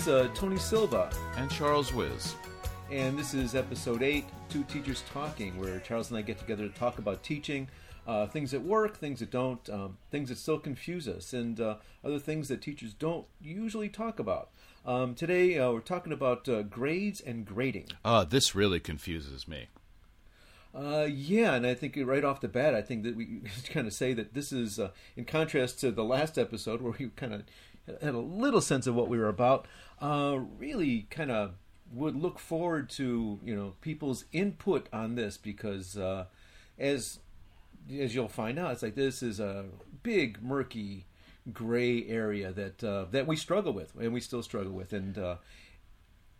is uh, Tony Silva. And Charles Wiz. And this is episode 8, Two Teachers Talking, where Charles and I get together to talk about teaching, uh, things that work, things that don't, um, things that still confuse us, and uh, other things that teachers don't usually talk about. Um, today uh, we're talking about uh, grades and grading. Uh, this really confuses me. Uh, yeah, and I think right off the bat, I think that we kind of say that this is uh, in contrast to the last episode where we kind of had a little sense of what we were about. Uh, really, kind of would look forward to you know people's input on this because uh, as as you'll find out, it's like this is a big murky gray area that uh, that we struggle with and we still struggle with and uh,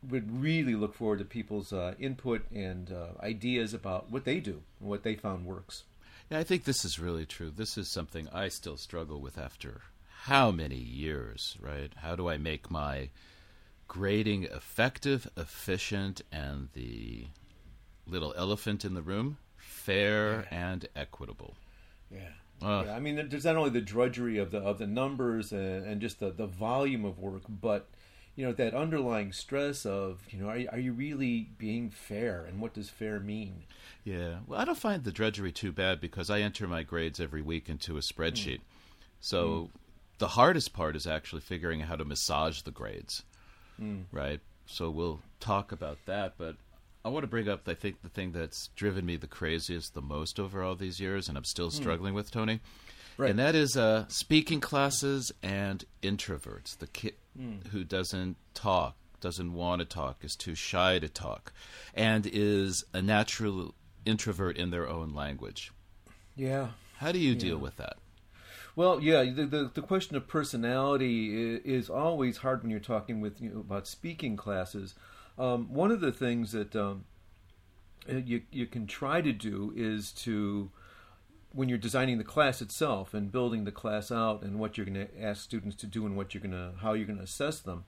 would really look forward to people's uh, input and uh, ideas about what they do and what they found works. Yeah, I think this is really true. This is something I still struggle with after how many years, right? How do I make my grading effective, efficient, and the little elephant in the room fair yeah. and equitable? Yeah. Uh, yeah. I mean, there's not only the drudgery of the of the numbers and, and just the, the volume of work, but you know that underlying stress of you know are, are you really being fair and what does fair mean yeah well i don't find the drudgery too bad because i enter my grades every week into a spreadsheet mm. so mm. the hardest part is actually figuring out how to massage the grades mm. right so we'll talk about that but i want to bring up i think the thing that's driven me the craziest the most over all these years and i'm still mm. struggling with tony Right. And that is uh, speaking classes and introverts. The kid mm. who doesn't talk, doesn't want to talk, is too shy to talk, and is a natural introvert in their own language. Yeah. How do you yeah. deal with that? Well, yeah, the, the, the question of personality is, always hard when you're talking with you know, about speaking classes. Um, one of the things that um, you you can try to do is to when you're designing the class itself and building the class out and what you're going to ask students to do and what you're going to how you're going to assess them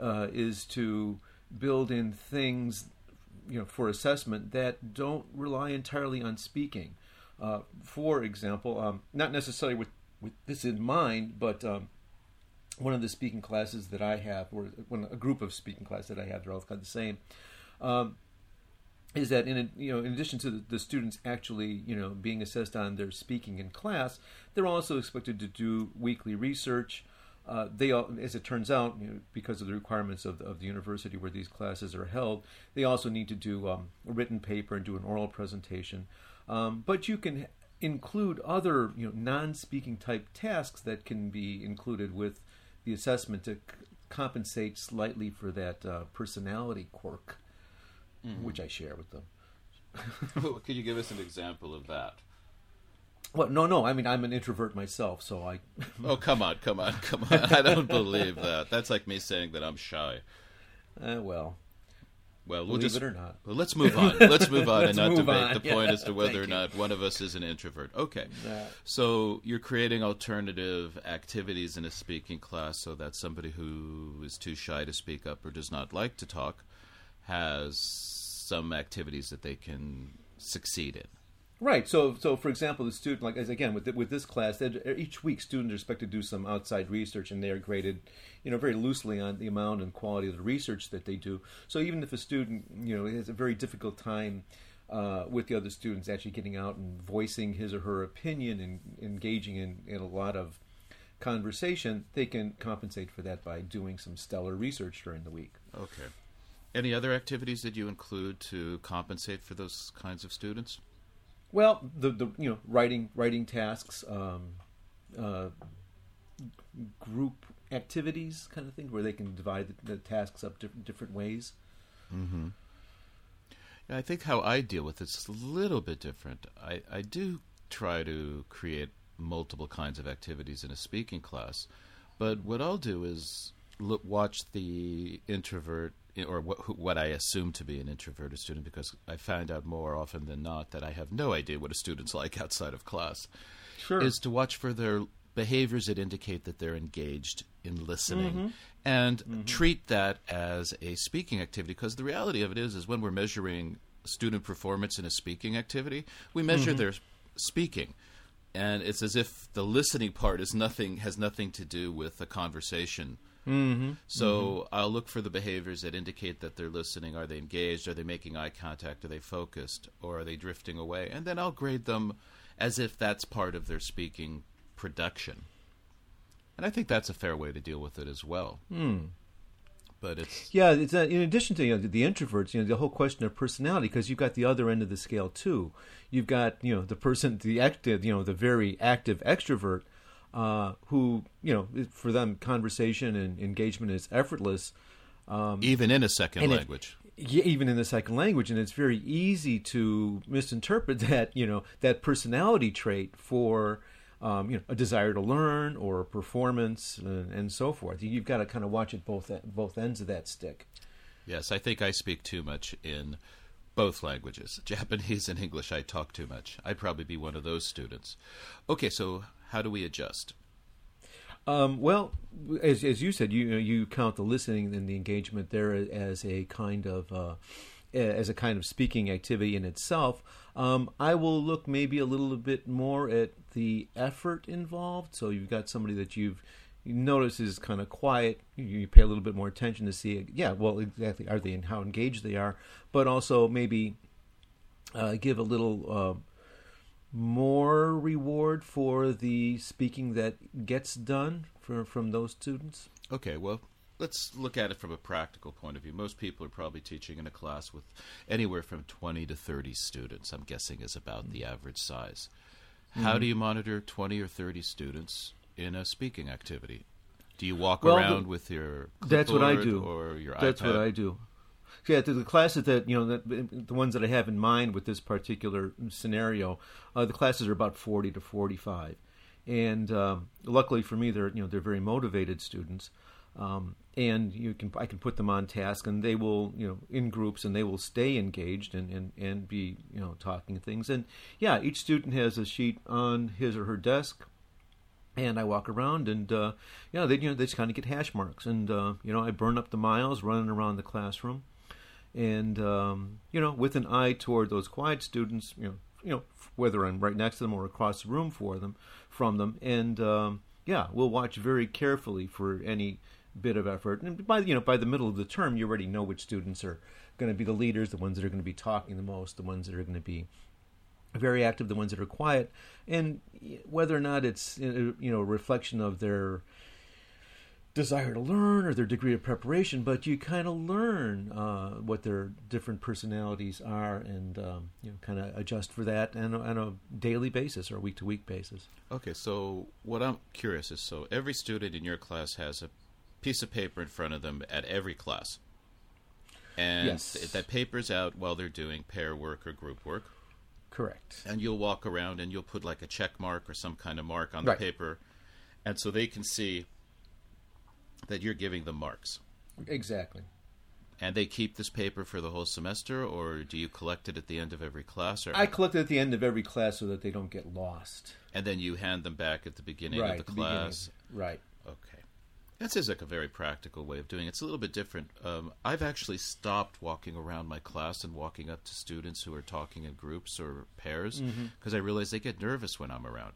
uh, is to build in things you know for assessment that don't rely entirely on speaking uh, for example um, not necessarily with, with this in mind but um, one of the speaking classes that I have or when a group of speaking classes that I have they're all kind of the same um, is that in you know in addition to the, the, students actually you know being assessed on their speaking in class, they're also expected to do weekly research. Uh, they, as it turns out, you know, because of the requirements of the, of the university where these classes are held, they also need to do um, a written paper and do an oral presentation. Um, but you can include other you know non-speaking type tasks that can be included with the assessment to c- compensate slightly for that uh, personality quirk mm-hmm. which I share with them. Could you give us an example of that? Well, no, no. I mean, I'm an introvert myself, so I. oh, come on, come on, come on! I don't believe that. That's like me saying that I'm shy. Uh, well, well, we'll Believe just it or not. Well, let's move on. Let's move on let's and not debate on. the point yeah, as to whether or not one of us is an introvert. Okay. Yeah. So you're creating alternative activities in a speaking class so that somebody who is too shy to speak up or does not like to talk has some activities that they can succeed in. Right. So, so for example, the student, like as again with with this class, each week students are expected to do some outside research, and they are graded, you know, very loosely on the amount and quality of the research that they do. So, even if a student, you know, has a very difficult time uh, with the other students, actually getting out and voicing his or her opinion and engaging in, in a lot of conversation, they can compensate for that by doing some stellar research during the week. Okay. Any other activities that you include to compensate for those kinds of students? Well, the the you know writing writing tasks, um, uh, group activities, kind of thing, where they can divide the, the tasks up different different ways. Mm-hmm. I think how I deal with is a little bit different. I, I do try to create multiple kinds of activities in a speaking class, but what I'll do is look, watch the introvert or what, what I assume to be an introverted student because I find out more often than not that I have no idea what a student's like outside of class. Sure. Is to watch for their behaviors that indicate that they're engaged in listening mm-hmm. and mm-hmm. treat that as a speaking activity because the reality of it is is when we're measuring student performance in a speaking activity, we measure mm-hmm. their speaking and it's as if the listening part is nothing has nothing to do with the conversation Mm-hmm. So I'll look for the behaviors that indicate that they're listening. Are they engaged? Are they making eye contact? Are they focused? Or are they drifting away? And then I'll grade them as if that's part of their speaking production. And I think that's a fair way to deal with it as well. But it's Yeah, it's in addition to you know, the introverts, you know, the whole question of personality, because you've got the other end of the scale too. You've got you know the person, the active, you know, the very active extrovert, uh, who you know, for them, conversation and engagement is effortless. even in a second it- language. Yeah, even in the second language, and it's very easy to misinterpret that you know that personality trait for um, you know a desire to learn or a performance and, and so forth. You've got to kind of watch at both both ends of that stick. Yes, I think I speak too much in both languages, Japanese and English. I talk too much. I'd probably be one of those students. Okay, so how do we adjust? Um, well, as as you said, you you count the listening and the engagement there as a kind of uh, as a kind of speaking activity in itself. Um, I will look maybe a little bit more at the effort involved. So you've got somebody that you've you notice is kind of quiet. You, you pay a little bit more attention to see, yeah, well, exactly, are they and how engaged they are, but also maybe uh, give a little. Uh, more reward for the speaking that gets done for, from those students? Okay, well, let's look at it from a practical point of view. Most people are probably teaching in a class with anywhere from 20 to 30 students, I'm guessing is about the average size. How hmm. do you monitor 20 or 30 students in a speaking activity? Do you walk Well, the- around with your That's what I do. or your That's iPad? what I do. Yeah, to the classes that you know, that, the ones that I have in mind with this particular scenario, uh, the classes are about forty to forty-five, and um, luckily for me, they're you know they're very motivated students, um, and you can I can put them on task, and they will you know in groups, and they will stay engaged and and, and be you know talking things, and yeah, each student has a sheet on his or her desk and I walk around and uh, know they you know they just kind of get hash marks. And uh, you know I burn up the miles running around the classroom and um, you know with an eye toward those quiet students you know you know whether I'm right next to them or across the room for them from them. And um, yeah we'll watch very carefully for any bit of effort. And by you know by the middle of the term you already know which students are going to be the leaders the ones that are going to be talking the most the ones that are going to be very active, the ones that are quiet, and whether or not it's you know a reflection of their desire to learn or their degree of preparation, but you kind of learn uh, what their different personalities are, and um, you know kind of adjust for that on a, on a daily basis or week to week basis. Okay, so what I'm curious is so every student in your class has a piece of paper in front of them at every class. And Yes. th- that paper's out while they're doing pair work or group work. Correct. And you'll walk around and you'll put like a check mark or some kind of mark on the Right. paper. And so they can see that you're giving them marks. Exactly. And they keep this paper for the whole semester, or do you collect it at the end of every class? Or, I collect it at the end of every class so that they don't get lost. and then you hand them back at the beginning right. of the beginning. class. Right. Okay. That seems like a very practical way of doing it. It's a little bit different. Um, I've actually stopped walking around my class and walking up to students who are talking in groups or pairs because I realize they get nervous when I'm around.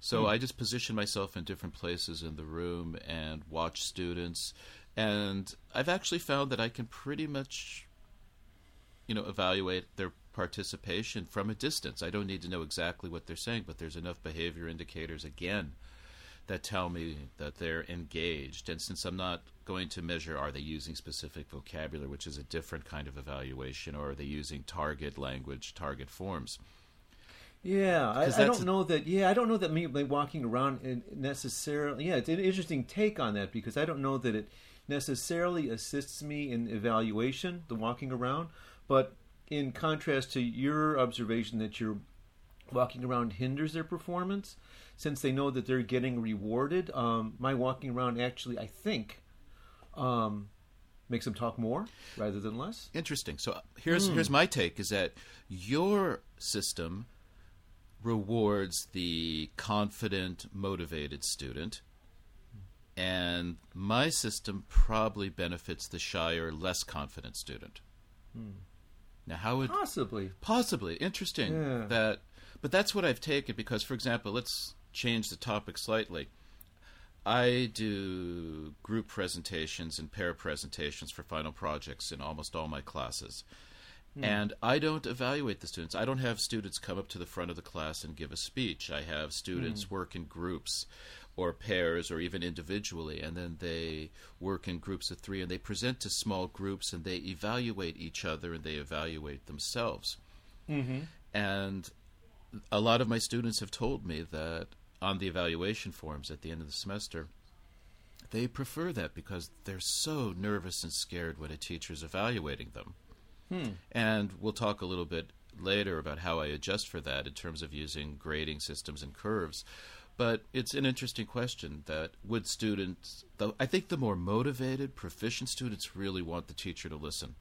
So hmm. I just position myself in different places in the room and watch students. And I've actually found that I can pretty much, you know, evaluate their participation from a distance. I don't need to know exactly what they're saying, but there's enough behavior indicators again that tell me that they're engaged. And since I'm not going to measure are they using specific vocabulary, which is a different kind of evaluation, or are they using target language, target forms? Yeah, I, I don't know that. Yeah, I don't know that me like walking around necessarily. Yeah, it's an interesting take on that because I don't know that it necessarily assists me in evaluation, the walking around. But in contrast to your observation that you're walking around hinders their performance, since they know that they're getting rewarded. Um, my walking around actually, I think, um, makes them talk more rather than less. Interesting. So here's here's my take: is that your system rewards the confident, motivated student, and my system probably benefits the shyer, less confident student. Hmm. Now, how would Possibly. Possibly interesting Yeah. that, but that's what I've taken because, for example, let's change the topic slightly. I do group presentations and pair presentations for final projects in almost all my classes. Hmm. And I don't evaluate the students. I don't have students come up to the front of the class and give a speech. I have students hmm. work in groups or pairs or even individually, and then they work in groups of three and they present to small groups and they evaluate each other and they evaluate themselves. Mm-hmm. And a lot of my students have told me that on the evaluation forms at the end of the semester, they prefer that because they're so nervous and scared when a teacher's evaluating them. Hmm. And we'll talk a little bit later about how I adjust for that in terms of using grading systems and curves. But it's an interesting question that would students, though I think the more motivated, proficient students really want the teacher to listen.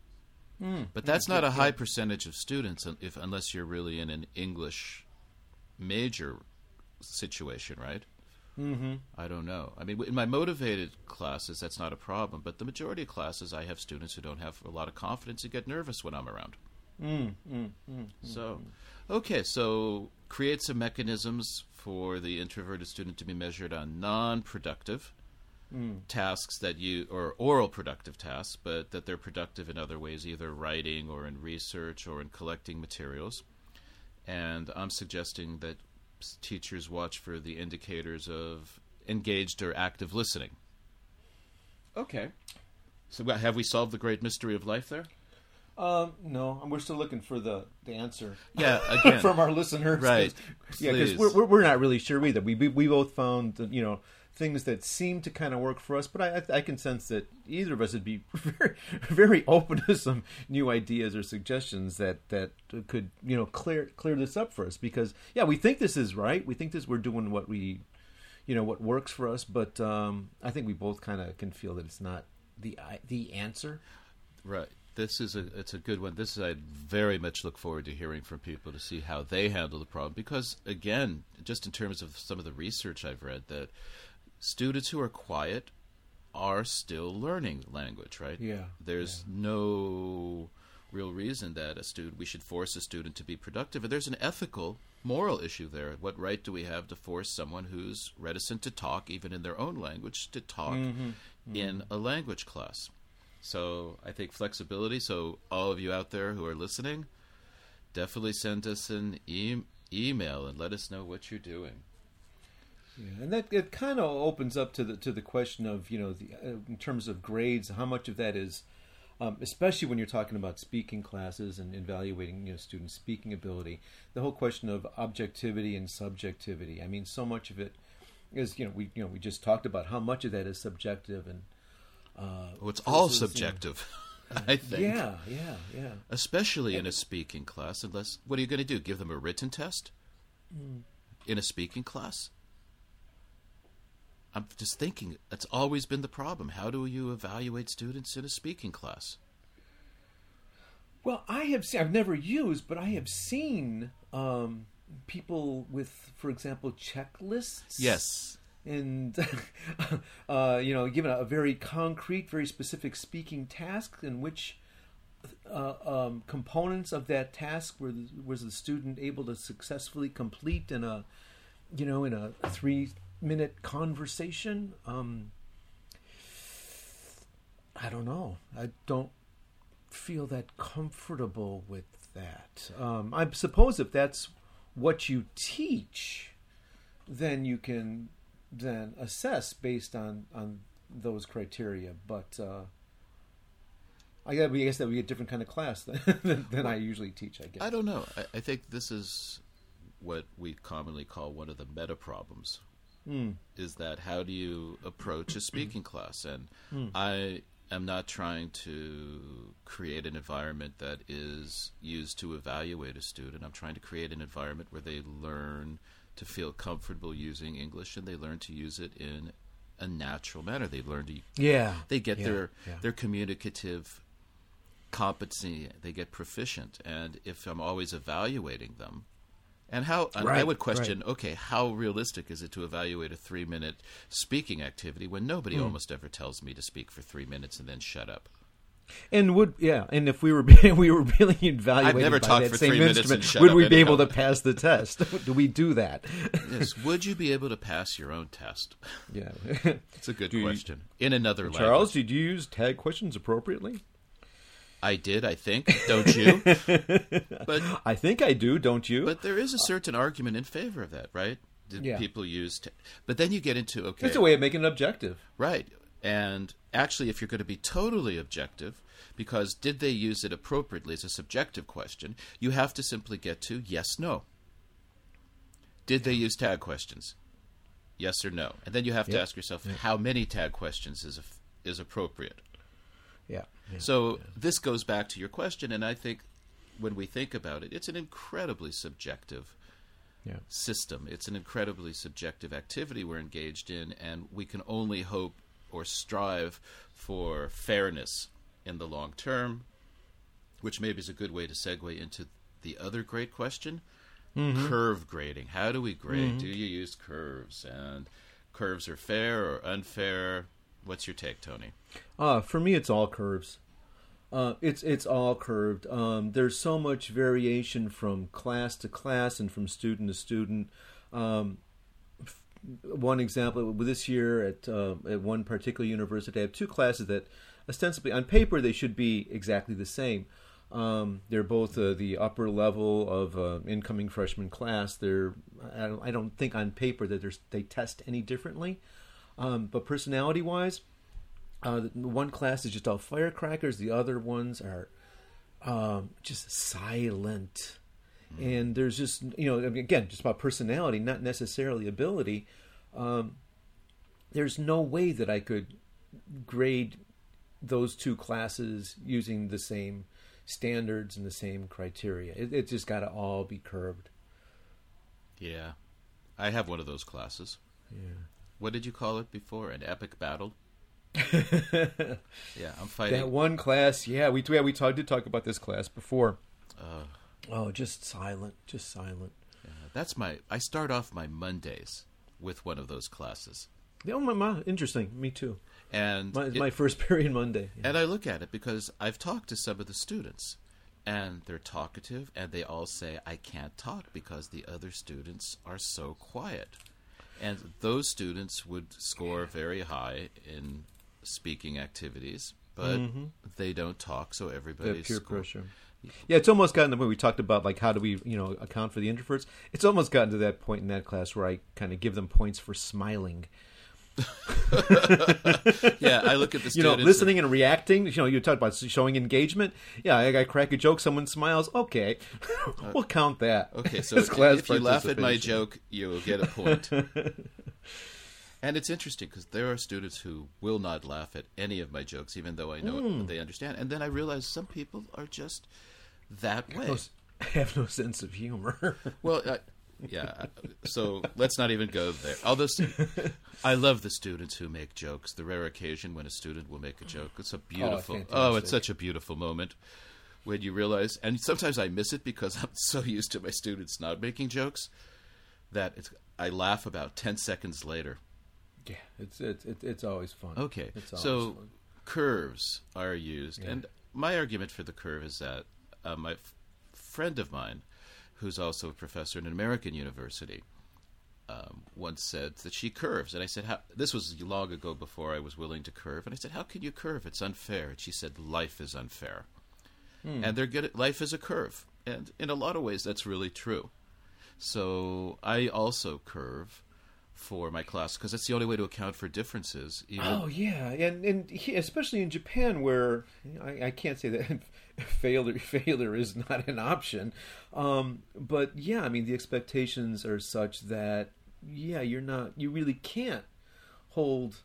Hmm. But that's not a high percentage of students if unless you're really in an English major situation, right? Mm-hmm. I don't know. I mean, in my motivated classes, that's not a problem. But the majority of classes, I have students who don't have a lot of confidence and get nervous when I'm around. Mm, mm, mm, so, okay, so create some mechanisms for the introverted student to be measured on non-productive tasks that you or oral productive tasks, but that they're productive in other ways, either writing or in research or in collecting materials. And I'm suggesting that teachers watch for the indicators of engaged or active listening. Okay. So have we solved the great mystery of life there? Um, no, we're still looking for the, the answer. Yeah, again. from our listeners, Right. Yeah, because we're, we're we're not really sure either. We we, we both found you know things that seem to kind of work for us, but I I- can sense that either of us would be very very open to some new ideas or suggestions that that could you know clear clear this up for us because yeah we think this is right. We think this we're doing what we you know what works for us, but um, I think we both kind of can feel that it's not the the answer. Right. This is a it's a good one. This is I very much look forward to hearing from people to see how they handle the problem because again, just in terms of some of the research I've read that students who are quiet are still learning language, right? Yeah, There's no real reason that a student we should force a student to be productive. And there's an ethical, moral issue there. What right do we have to force someone who's reticent to talk, even in their own language, to talk mm-hmm, mm-hmm. in a language class? So I think flexibility. So all of you out there who are listening, definitely send us an e- email and let us know what you're doing. Yeah, and that it kind of opens up to the to the question of you know the uh, in terms of grades, how much of that is, um, especially when you're talking about speaking classes and evaluating you know students' speaking ability, the whole question of objectivity and subjectivity. I mean, so much of it is you know we you know we just talked about how much of that is subjective and uh, Well, it's all versus, you know, subjective, I think. yeah, yeah, yeah. especially in a speaking class unless what are you going to do give them a written test in a speaking class i'm just thinking that's always been the problem. How do you evaluate students in a speaking class? Well, I have seen, I've never used, but I have seen um, people with, for example, checklists. yes. And, uh, you know, given a, very concrete, very specific speaking task in which uh, um, components of that task were the, was the student able to successfully complete in a, you know, in a three minute conversation. Um, I don't know. I don't feel that comfortable with that. Um, I suppose if that's what you teach, then you can then assess based on on those criteria. But uh, I guess that would be a different kind of class than, than, than I usually teach. I guess. i don't know I, I think this is what we commonly call one of the meta problems Hmm. is that how do you approach a speaking hmm. class? And hmm. i am not trying to create an environment that is used to evaluate a student. I'm trying to create an environment where they learn to feel comfortable using english and they learn to use it in a natural manner. They learn to Yeah, they get yeah, their yeah. their communicative competency they get proficient. And if i'm always evaluating them and how and i would question okay how realistic is it to evaluate a three minute speaking activity when nobody hmm. almost ever tells me to speak for three minutes and then shut up And would yeah, and if we were we were really evaluated never by talked that for same three instrument, would we be able to pass the test? Do we do that? Yes. Would you be able to pass your own test? yeah. It's a good Do you- question. In another language. Charles, language. did you use tag questions appropriately? I did, I think. Don't you? but I think I do. Don't you? but there is a certain argument in favor of that, right? Did Yeah. people use? T- but then you get into okay, it's a way of making it objective. right? And actually, if you're going to be totally objective, because did they use it appropriately as a subjective question, you have to simply get to yes, no. Did they use tag questions? Yes or no, and then you have to Yep. ask yourself how many tag questions is is appropriate. Yeah. So this goes back to your question, and I think when we think about it, it's an incredibly subjective Yeah. system. It's an incredibly subjective activity we're engaged in, and we can only hope or strive for fairness in the long term, which maybe is a good way to segue into the other great question mm-hmm. curve grading. How do we grade? Mm-hmm. Do you use curves? And curves are fair or unfair? What's your take, Tony? Uh, for me, it's all curves. Uh, it's it's all curved. Um, there's so much variation from class to class and from student to student. Um, one example this year at uh, at one particular university, I have two classes that ostensibly on paper they should be exactly the same. Um, they're both uh, the upper level of uh, incoming freshman class. They're I don't, I don't think on paper that they test any differently, um, but personality wise, uh, one class is just all firecrackers. The other ones are um, just silent. And there's just you know again just about personality, not necessarily ability. Um, there's no way that I could grade those two classes using the same standards and the same criteria. It, it just got to all be curved. Yeah. I have one of those classes. Yeah. What did you call it before? An epic battle? yeah, I'm fighting. That one class, yeah, we yeah, we talked did talk about this class before. Uh, Oh, just silent, just silent. yeah, that's my. I start off my Mondays with one of those classes, Oh, my, my, interesting. Me too. and My, it- my first period Monday. Yeah. and I look at it because I've talked to some of the students, and they're talkative, and they all say I can't talk because the other students are so quiet, and those students would score very high in speaking activities, but mm-hmm. they don't talk, so everybody's peer score- pressure. Yeah, it's almost gotten to when we talked about like how do we you know account for the introverts. It's almost gotten to that point in that class where I kind of give them points for smiling. Yeah, I look at the students. You know, listening and reacting. You know, you talked about showing engagement. Yeah, I, I crack a joke, someone smiles. Okay, we'll count that. Okay, so if, if you laugh at my joke, you will get a point. and it's interesting because there are students who will not laugh at any of my jokes, even though I know Hmm. they understand. And then I realize some people are just that way. No- have no sense of humor. Well, yeah. So let's not even go there. Although I love the students who make jokes. The rare occasion when a student will make a joke. It's a beautiful. Oh, it's such a beautiful moment when you realize. And sometimes I miss it because I'm so used to my students not making jokes that it's. I laugh about ten seconds later. yeah, it's it's it's, it's always fun. Okay, it's always so fun. curves are used, Yeah. and my argument for the curve is that uh, my f- friend of mine, who's also a professor in an American university, um, once said that she curves, and I said, how, "This was long ago before I was willing to curve." And I said, "How can you curve? It's unfair." And she said, "Life is unfair, and they're good. At, life is a curve, and in a lot of ways, that's really true." So I also curve for my class because that's the only way to account for differences. Even, Oh yeah, and and he, especially in Japan, where I, I can't say that failure failure is not an option, um, but yeah, I mean the expectations are such that yeah, you're not, you really can't hold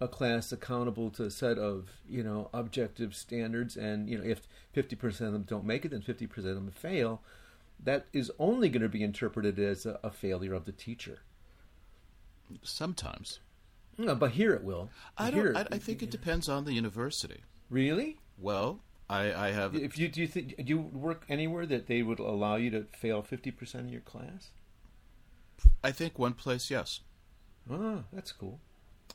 a class accountable to a set of you know objective standards, and you know if fifty percent of them don't make it, then fifty percent of them fail. That is only going to be interpreted as a, a failure of the teacher. Sometimes. No, but here it will. I Here don't. I, I think it depends on the university. really. Well, I, I have. If you do you think do you work anywhere that they would allow you to fail fifty percent of your class? I think one place, yes. Ah, that's cool.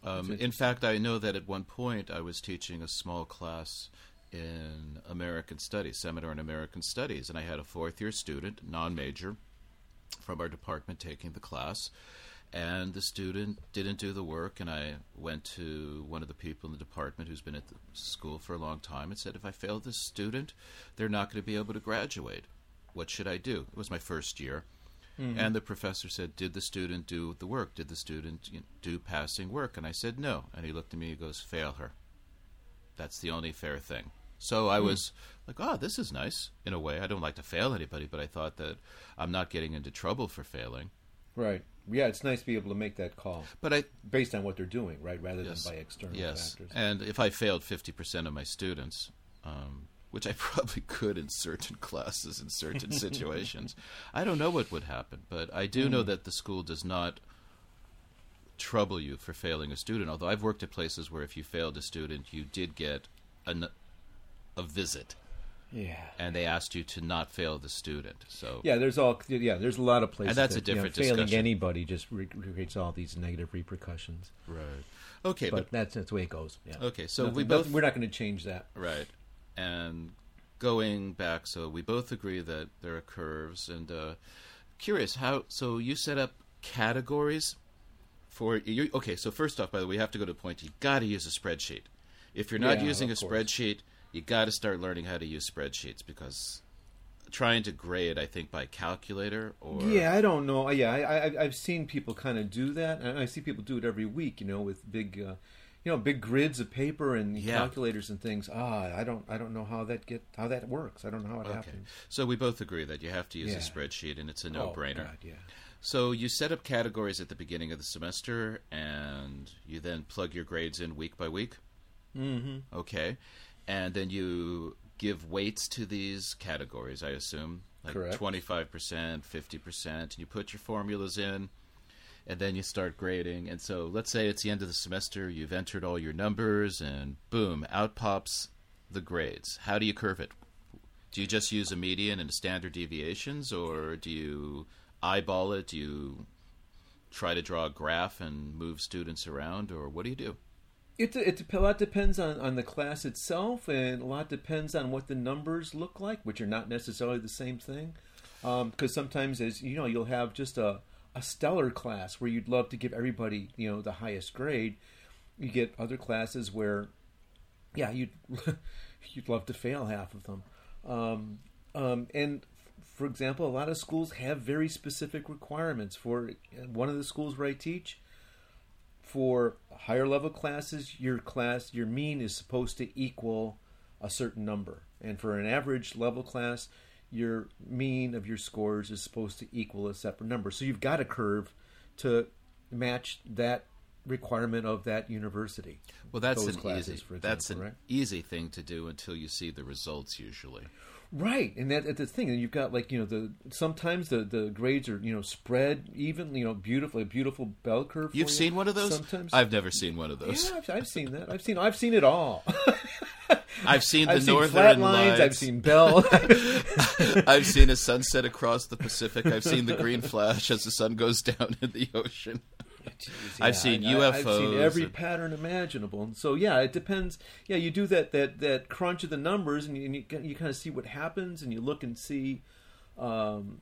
Um, That's in fact, I know that at one point I was teaching a small class in American Studies, seminar in American Studies, and I had a fourth year student, non major, from our department taking the class. And the student didn't do the work, and I went to one of the people in the department who's been at the school for a long time and said, If I fail this student, they're not going to be able to graduate. What should I do? It was my first year. Mm-hmm. And the professor said, Did the student do the work? Did the student do passing work? And I said, No. And he looked at me and goes, Fail her. That's the only fair thing. So I mm. was like, Oh, this is nice in a way. I don't like to fail anybody, but I thought that I'm not getting into trouble for failing. Right yeah, it's nice to be able to make that call. But I based on what they're doing, right, rather yes, than by external yes. factors. And if I failed fifty percent of my students, um, which I probably could in certain classes in certain situations, I don't know what would happen. But I do mm. know that the school does not trouble you for failing a student. Although I've worked at places where if you failed a student, you did get a, a visit yeah. And they asked you to not fail the student. So yeah, there's all yeah, there's a lot of places. And that's that, a different you know, failing discussion. anybody just re- creates all these negative repercussions. Right. Okay, but, but that's that's the way it goes. Yeah. Okay, so nothing, we both we're not going to change that. Right. And going back, so we both agree that there are curves. And uh, curious how. So you set up categories for you. Okay, so first off, by the way, we have to go to the point. You got to use a spreadsheet. If you're not yeah, using a course. spreadsheet you got to start learning how to use spreadsheets because trying to grade, I think, by calculator or yeah, I don't know. Yeah, I, I I've seen people kind of do that, and I see people do it every week. You know, with big. Uh, you know, big grids of paper and Yeah. calculators and things. Ah, I don't, I don't know how that get, how that works. I don't know how it okay. happens. So we both agree that you have to use Yeah. a spreadsheet, and it's a Oh, no-brainer. God, yeah. So you set up categories at the beginning of the semester, and you then plug your grades in week by week. Mm-hmm. Okay, and then you give weights to these categories. I assume like Correct. twenty-five percent, fifty percent, and you put your formulas in, and then you start grading. And so, let's say it's the end of the semester, you've entered all your numbers, and boom, out pops the grades. How do you curve it? Do you just use a median and standard deviations, or do you eyeball it? Do you try to draw a graph and move students around, or what do you do? It, it a lot depends on, on the class itself, and a lot depends on what the numbers look like, which are not necessarily the same thing. Because sometimes, as you know, you'll have just a, a stellar class where you'd love to give everybody you know the highest grade. You get other classes where, yeah, you'd you'd love to fail half of them. Um, um, and for example, a lot of schools have very specific requirements. For one of the schools where I teach, for higher level classes, your class, your mean is supposed to equal a certain number. And for an average level class, your mean of your scores is supposed to equal a separate number. So you've got a curve to match that requirement of that university. Well, that's an classes, easy. for example, that's an right? easy thing to do until you see the results. Usually, Right, and that, that's the thing. And you've got like you know the sometimes the, the grades are you know spread even you know beautifully beautiful bell curve. you've you. seen one of those. Sometimes I've never seen one of those. Yeah, I've, I've seen that. I've seen I've seen it all. I've seen the I've seen northern flat lines. I've seen bell. I've seen a sunset across the Pacific. I've seen the green flash as the sun goes down in the ocean. I've seen I- I've seen UFOs every and- pattern imaginable, and so yeah, it depends. Yeah, you do that that that crunch of the numbers, and you and you, you kind of see what happens, and you look and see, um,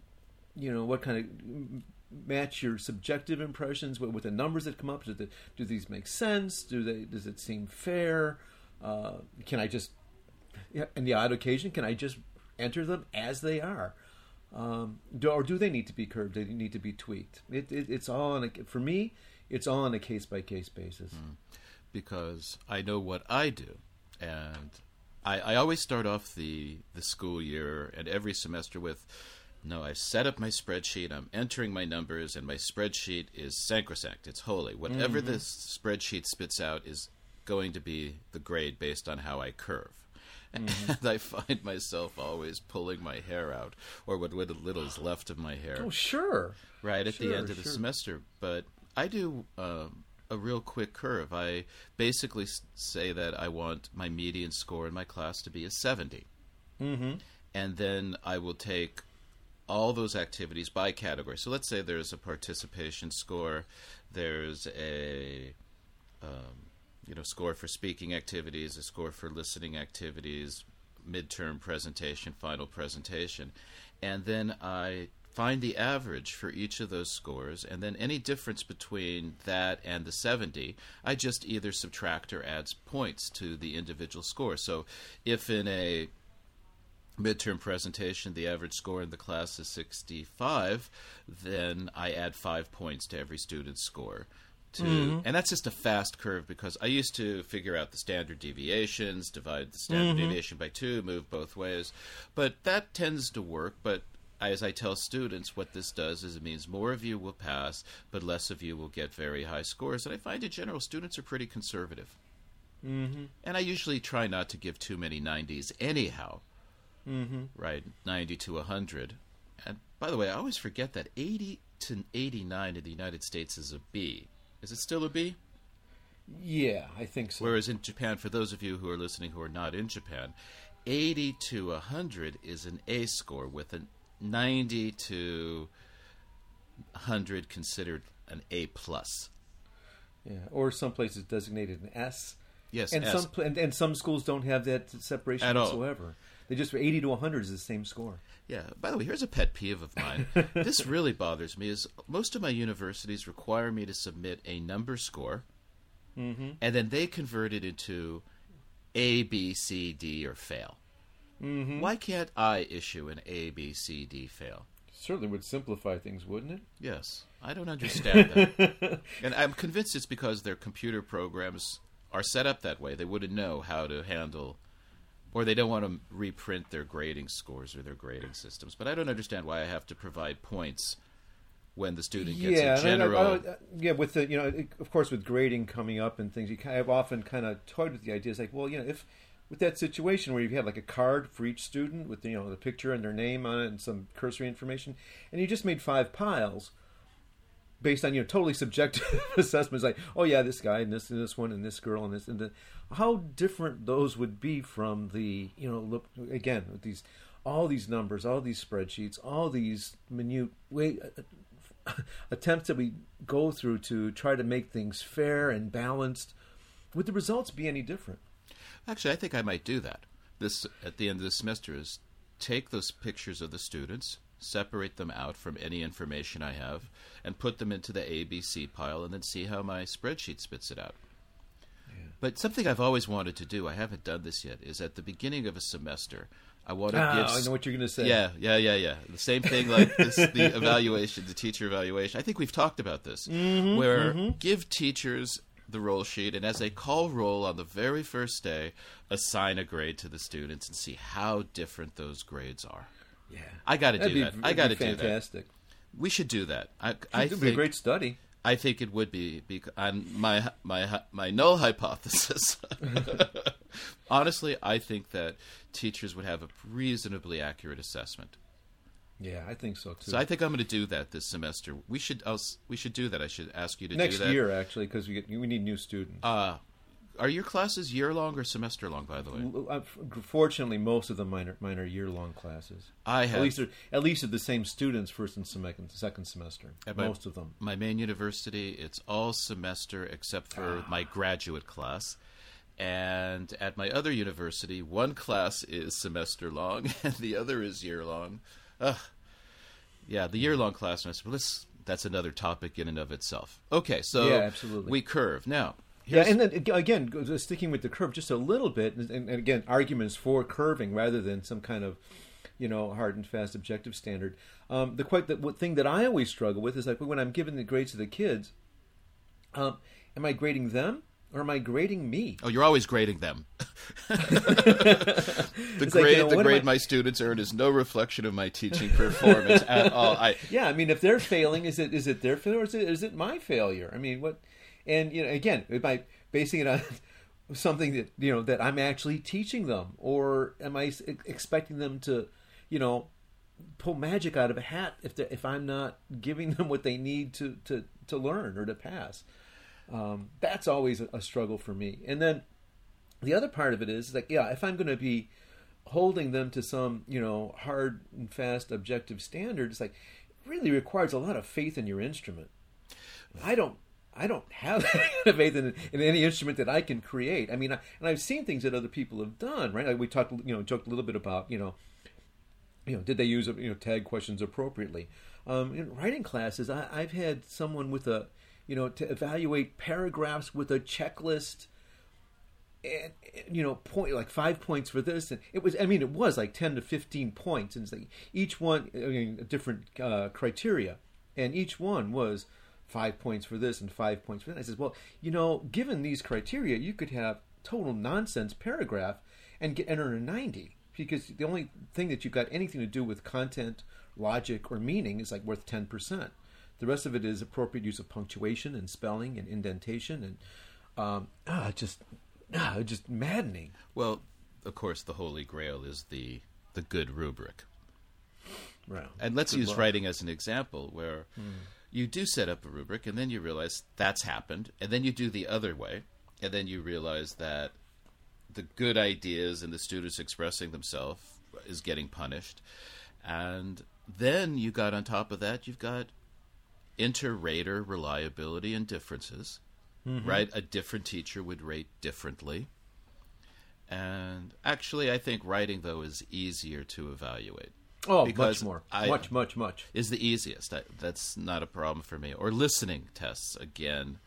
you know, what kind of match your subjective impressions with, with the numbers that come up. Do, the, do these make sense? Do they? Does it seem fair? Uh, can I just, yeah, on the odd occasion, can I just enter them as they are? Um, do, or do they need to be curved? They need to be tweaked. It, it, it's all on a, for me. It's all on a case by case basis. because I know what I do, and I, I always start off the the school year and every semester with. No, I set up my spreadsheet. I'm entering my numbers, and my spreadsheet is sacrosanct. It's holy. Whatever Mm-hmm. this spreadsheet spits out is going to be the grade based on how I curve. Mm-hmm. And I find myself always pulling my hair out, or what little is left of my hair Oh, sure. right at the end of the sure. semester. But I do um, a real quick curve. I basically say that I want my median score in my class to be a 70. Mm-hmm. And then I will take all those activities by category. So let's say there's a participation score, there's a um, you know, score for speaking activities, a score for listening activities, midterm presentation, final presentation, and then I find the average for each of those scores, and then any difference between that and the 70, I just either subtract or add points to the individual score. So if in a midterm presentation the average score in the class is 65, then I add five points to every student's score. To, mm-hmm. And that's just a fast curve because I used to figure out the standard deviations, divide the standard mm-hmm. deviation by two, move both ways. But that tends to work. But as I tell students, what this does is it means more of you will pass, but less of you will get very high scores. And I find in general, students are pretty conservative. Mm-hmm. And I usually try not to give too many 90s anyhow. Mm-hmm. Right? 90 to 100. And by the way, I always forget that 80 to 89 in the United States is a B. Is it still a B? Yeah, I think so. Whereas in Japan, for those of you who are listening who are not in Japan, 80 to 100 is an A score with a 90 to 100 considered an A plus. Yeah, or some places designated an S. Yes, and S. some and, and, some schools don't have that separation At whatsoever. All. They just 80 to 100 is the same score. Yeah. By the way, here's a pet peeve of mine. this really bothers me. Is most of my universities require me to submit a number score, mm-hmm. and then they convert it into A, B, C, D, or fail. Mm-hmm. Why can't I issue an A, B, C, D fail? Certainly would simplify things, wouldn't it? Yes. I don't understand that. and I'm convinced it's because their computer programs are set up that way. They wouldn't know how to handle, or they don't want to reprint their grading scores or their grading systems. But I don't understand why I have to provide points when the student gets yeah, a general. I, I, I, yeah, with the you know, of course, with grading coming up and things, you kind of often kind of toyed with the idea. It's like, well, you know, if with that situation where you have like a card for each student with you know the picture and their name on it and some cursory information, and you just made five piles based on you know totally subjective assessments like oh yeah this guy and this and this one and this girl and this and the, how different those would be from the you know look again with these all these numbers all these spreadsheets all these minute way uh, attempts that we go through to try to make things fair and balanced would the results be any different Actually, I think I might do that. This at the end of the semester is take those pictures of the students, separate them out from any information I have, and put them into the ABC pile, and then see how my spreadsheet spits it out. Yeah. But something I've always wanted to do, I haven't done this yet, is at the beginning of a semester, I want to ah, give. I know what you're going to say. Yeah, yeah, yeah, yeah. The same thing like this, the evaluation, the teacher evaluation. I think we've talked about this, mm-hmm, where mm-hmm. give teachers the roll sheet, and as they call roll on the very first day, assign a grade to the students and see how different those grades are. Yeah, I got to do be, that. I got to do that. Fantastic. We should do that. I, It I think be a great study. I think it would be because on my my my null hypothesis. honestly, I think that teachers would have a reasonably accurate assessment. Yeah, I think so too. So I think I'm going to do that this semester. We should I'll, we should do that. I should ask you to next do that Next year actually because we get we need new students. Uh, are your classes year long or semester long? By the way, Fortunately, most of them mine are, mine year long classes. I have At least at least of the same students first and second second semester. At my- most of them. my main university. It's all semester except for Ah. my graduate class. And at my other university, one class is semester long and the other is year long. Ugh. Yeah, the year long class semester. But let's, that's another topic in and of itself. Okay, so Yeah, absolutely. we curve. Now, Yeah, and then again, sticking with the curve just a little bit, and, and again, arguments for curving rather than some kind of, you know, hard and fast objective standard. Um, the quite the what thing that I always struggle with is like when I'm giving the grades to the kids, um, am I grading them or am I grading me? Oh, you're always grading them. the It's grade, like, you know, the grade I- my students earn is no reflection of my teaching performance at all. I, Yeah, I mean, if they're failing, is it is it their failure or is it, is it my failure? I mean, what? And you know, again, by basing it on something that you know that I'm actually teaching them, or am I expecting them to, you know, pull magic out of a hat if if I'm not giving them what they need to to to learn or to pass? Um, that's always a, a struggle for me. And then the other part of it is like, yeah, if I'm going to be holding them to some, you know, hard and fast objective standard, it's like it really requires a lot of faith in your instrument. I don't I don't have that faith in, in any instrument that I can create. I mean, I, and I've seen things that other people have done, right? Like we talked, you know, joked a little bit about, you know, you know, did they use you know tag questions appropriately? Um, in writing classes, I, I've had someone with a, you know, to evaluate paragraphs with a checklist and you know point like five points for this and it was i mean it was like 10 to 15 points and like each one i mean different uh, criteria and each one was five points for this and five points for that i says well you know given these criteria you could have total nonsense paragraph and get enter a 90 because the only thing that you've got anything to do with content logic or meaning is like worth 10% the rest of it is appropriate use of punctuation and spelling and indentation and um, ah, just ah, just maddening. Well, of course, the holy grail is the the good rubric. Right. And let's Good use luck. writing as an example where you do set up a rubric and then you realize that's happened and then you do the other way and then you realize that the good ideas and the students expressing themselves is getting punished. And then you got on top of that you've got inter-rater reliability and differences mm-hmm. right? A different teacher would rate differently. And actually i think writing though is easier to evaluate Oh, because much more. I- much, much, much. is the easiest. That, that's not a problem for me. Or listening tests again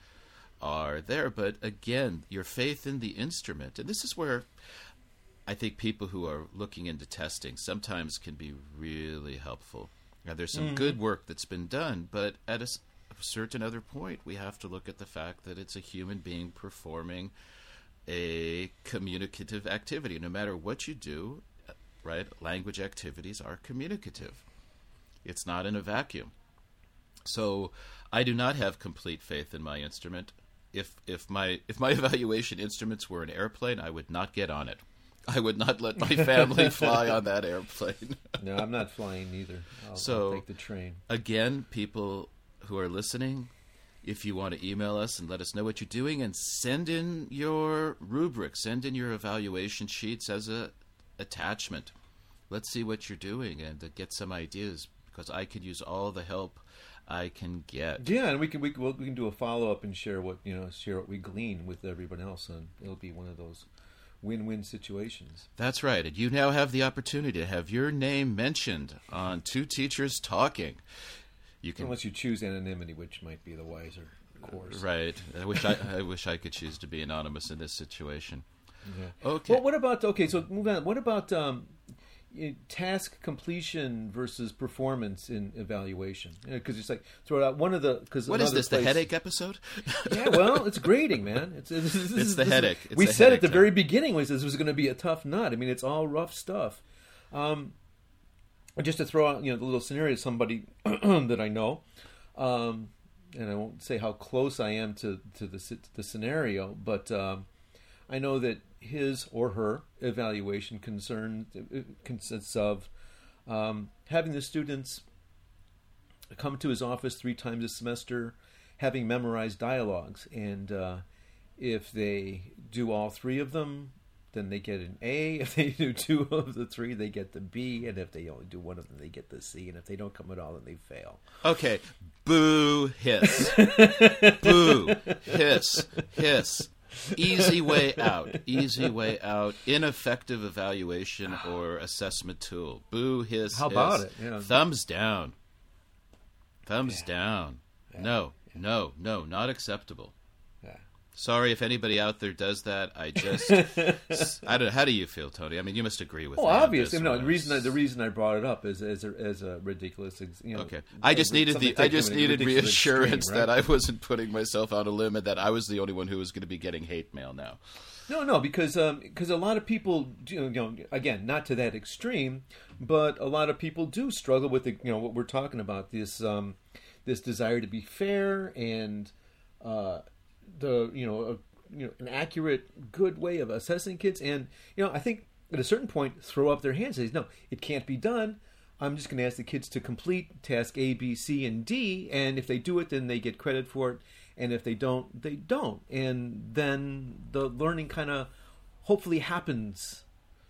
are there, but again, your faith in the instrument, and this is where I think people who are looking into testing sometimes can be really helpful. Now, there's some mm-hmm. good work that's been done, but at a certain other point, we have to look at the fact that it's a human being performing a communicative activity. No matter what you do, right? Language activities are communicative. It's not in a vacuum. So I do not have complete faith in my instrument. If if my if my evaluation instruments were an airplane, I would not get on it. I would not let my family fly on that airplane. No, I'm not flying either. I'll, So- I'll take the train. Again, people who are listening, if you want to email us and let us know what you're doing and send in your rubric, send in your evaluation sheets as a attachment. Let's see what you're doing and uh, get some ideas because I could use all the help I can get. Yeah, and we can we we can do a follow up and share what you know share what we glean with everyone else, and it'll be one of those win win situations. That's right. And you now have the opportunity to have your name mentioned on Two Teachers Talking. You can Unless you choose anonymity, which might be the wiser course. Right. I wish I, I wish I could choose to be anonymous in this situation. Yeah. Okay. Well, what about okay? So move on. What about um, task completion versus performance in evaluation? Because it's like throw it out one of the because what is this? The headache episode? yeah, well, it's grading, man. It's it's, this is- the headache. It's we the said headache at the time. very beginning was this was going to be a tough nut. I mean, it's all rough stuff. Um, just to throw out, you know, the little scenario. Somebody that I know, um, and I won't say how close I am to to the si- the scenario, but um, I know that his or her evaluation concern consists of um, having the students come to his office three times a semester, having memorized dialogues, and uh, if they do all three of them, then they get an A. If they do two of the three, they get the B, and if they only do one of them, they get the C. And if they don't come at all, then they fail. Okay. Boo, hiss. Boo, hiss, hiss. Easy way out. Easy way out. Ineffective evaluation or assessment tool. Boo, hiss. How about hiss. it? Yeah. Thumbs down. Thumbs down. No, no, no, not acceptable. Sorry if anybody out there does that. I just, I don't. How do you feel, Tony? I mean, you must agree with Oh, obviously, no. The reason I, the reason I brought it up is as a, as a ridiculous, you know. Okay, I just needed the I just needed reassurance extreme, that? I wasn't putting myself on a limb and that I was the only one who was going to be getting hate mail now. No, no, because because a lot of people, you know, again, not to that extreme, but a lot of people do struggle with the, you know what we're talking about this um, this desire to be fair and uh, the you know a, you know an accurate, good way of assessing kids, and you know I think at a certain point throw up their hands and say no, it can't be done. I'm just going to ask the kids to complete task A, B, C, and D, and if they do it, then they get credit for it, and if they don't, they don't, and then the learning kind of hopefully happens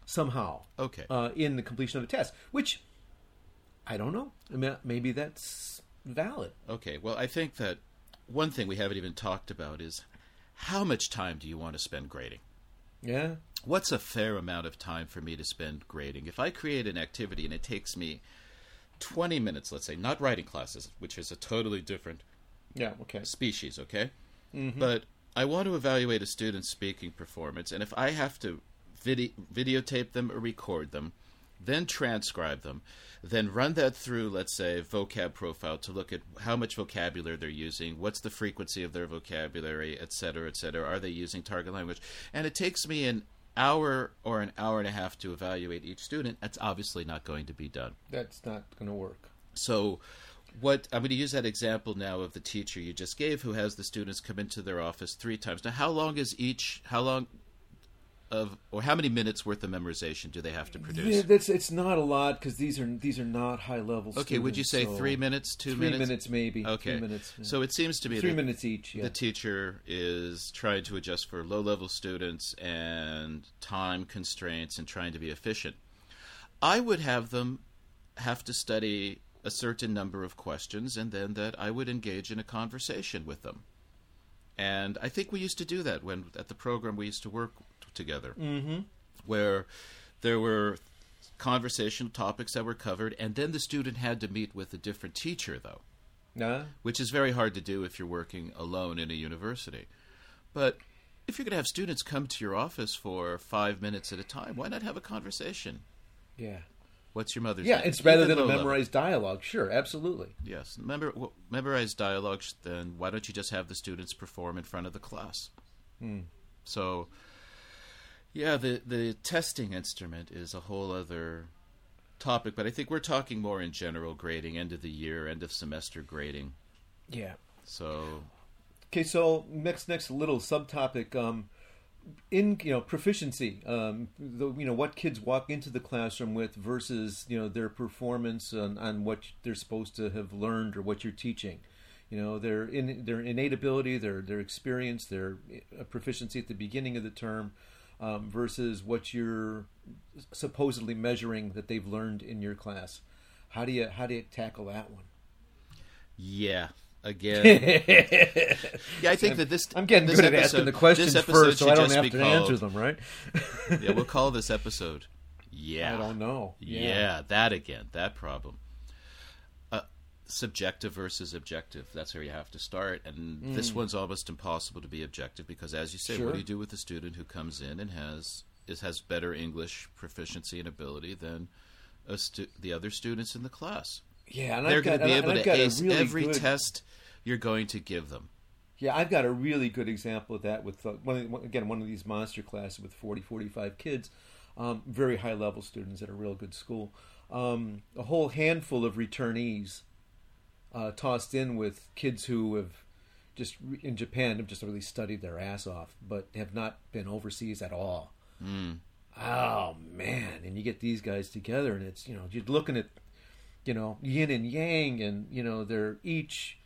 somehow. Okay. Uh, in the completion of the test, which I don't know. Maybe that's valid. Okay, well, I think that one thing we haven't even talked about is how much time do you want to spend grading? Yeah. What's a fair amount of time for me to spend grading? If I create an activity and it takes me 20 minutes, let's say, not writing classes, which is a totally different Yeah. Okay. species, okay? Mm-hmm. But I want to evaluate a student's speaking performance, and if I have to vide- videotape them or record them, then transcribe them, then run that through, let's say, vocab profile to look at how much vocabulary they're using, what's the frequency of their vocabulary, et cetera, et cetera. Are they using target language? And it takes me an hour or an hour and a half to evaluate each student. That's obviously not going to be done. That's not going to work. So, what I'm going to use that example now of the teacher you just gave, who has the students come into their office three times. Now, how long is each? How long of, or how many minutes worth of memorization do they have to produce? that's it's not a lot because these are these are not high level. Okay, would you say three minutes, two three minutes? minutes maybe. Okay, Three minutes. yeah. so it seems to me three that minutes each. Yeah. the teacher is trying to adjust for low level students and time constraints and trying to be efficient. I would have them have to study a certain number of questions and then that I would engage in a conversation with them. And I think we used to do that when at the program we used to work together, mm-hmm. where there were conversational topics that were covered, and then the student had to meet with a different teacher, though Nah? which is very hard to do if you're working alone in a university. But if you're going to have students come to your office for five minutes at a time, why not have a conversation? Yeah. What's your mother's Yeah, name? it's better Even than a low level. memorized dialogue. Sure, absolutely. Yes, memor- w- memorize dialogues. Then why don't you just have the students perform in front of the class? Hmm. So, yeah, the the testing instrument is a whole other topic, but I think we're talking more in general grading, end of the year, end of semester grading. Yeah. So, Okay, so next next little subtopic um in you know proficiency um the, you know what kids walk into the classroom with versus you know their performance on, on what they're supposed to have learned or what you're teaching. You know their in their innate ability their their experience their uh, proficiency at the beginning of the term um, versus what you're supposedly measuring that they've learned in your class. How do you how do you tackle that one? Yeah, again. Yeah, I think that this. I'm getting this good at asking the questions episode first, so I don't have to called- answer them, right? yeah, we'll call this episode. Yeah, I don't know. Yeah. that again, that problem. Uh, subjective versus objective. That's where you have to start, and this one's almost impossible to be objective because, as you say, Mm. Sure. what do you do with a student who comes in and has is has better English proficiency and ability than a stu- the other students in the class? Yeah, and They're I've going got, to be able to ace really every good, test you're going to give them. Yeah, I've got a really good example of that with uh, one, again one of these monster classes with 40, 45 kids, um, very high level students at a real good school. Um, a whole handful of returnees uh, tossed in with kids who have just in Japan have just really studied their ass off, but have not been overseas at all. Oh man! And you get these guys together, and it's you know you're looking at you know yin and yang, and you know they're each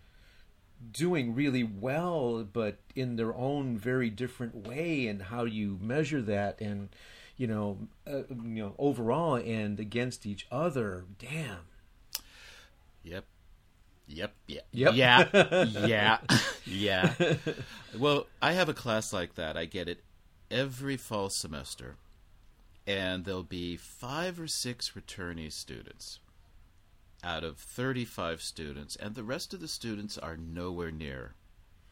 doing really well, but in their own very different way, and how you measure that, and you know, uh, you know, overall and against each other. Damn. Yep. Yep. Yeah. Yep. Yeah. yeah. yeah. Well, I have a class like that. I get it every fall semester, and there'll be five or six returnee students out of 35 students, and the rest of the students are nowhere near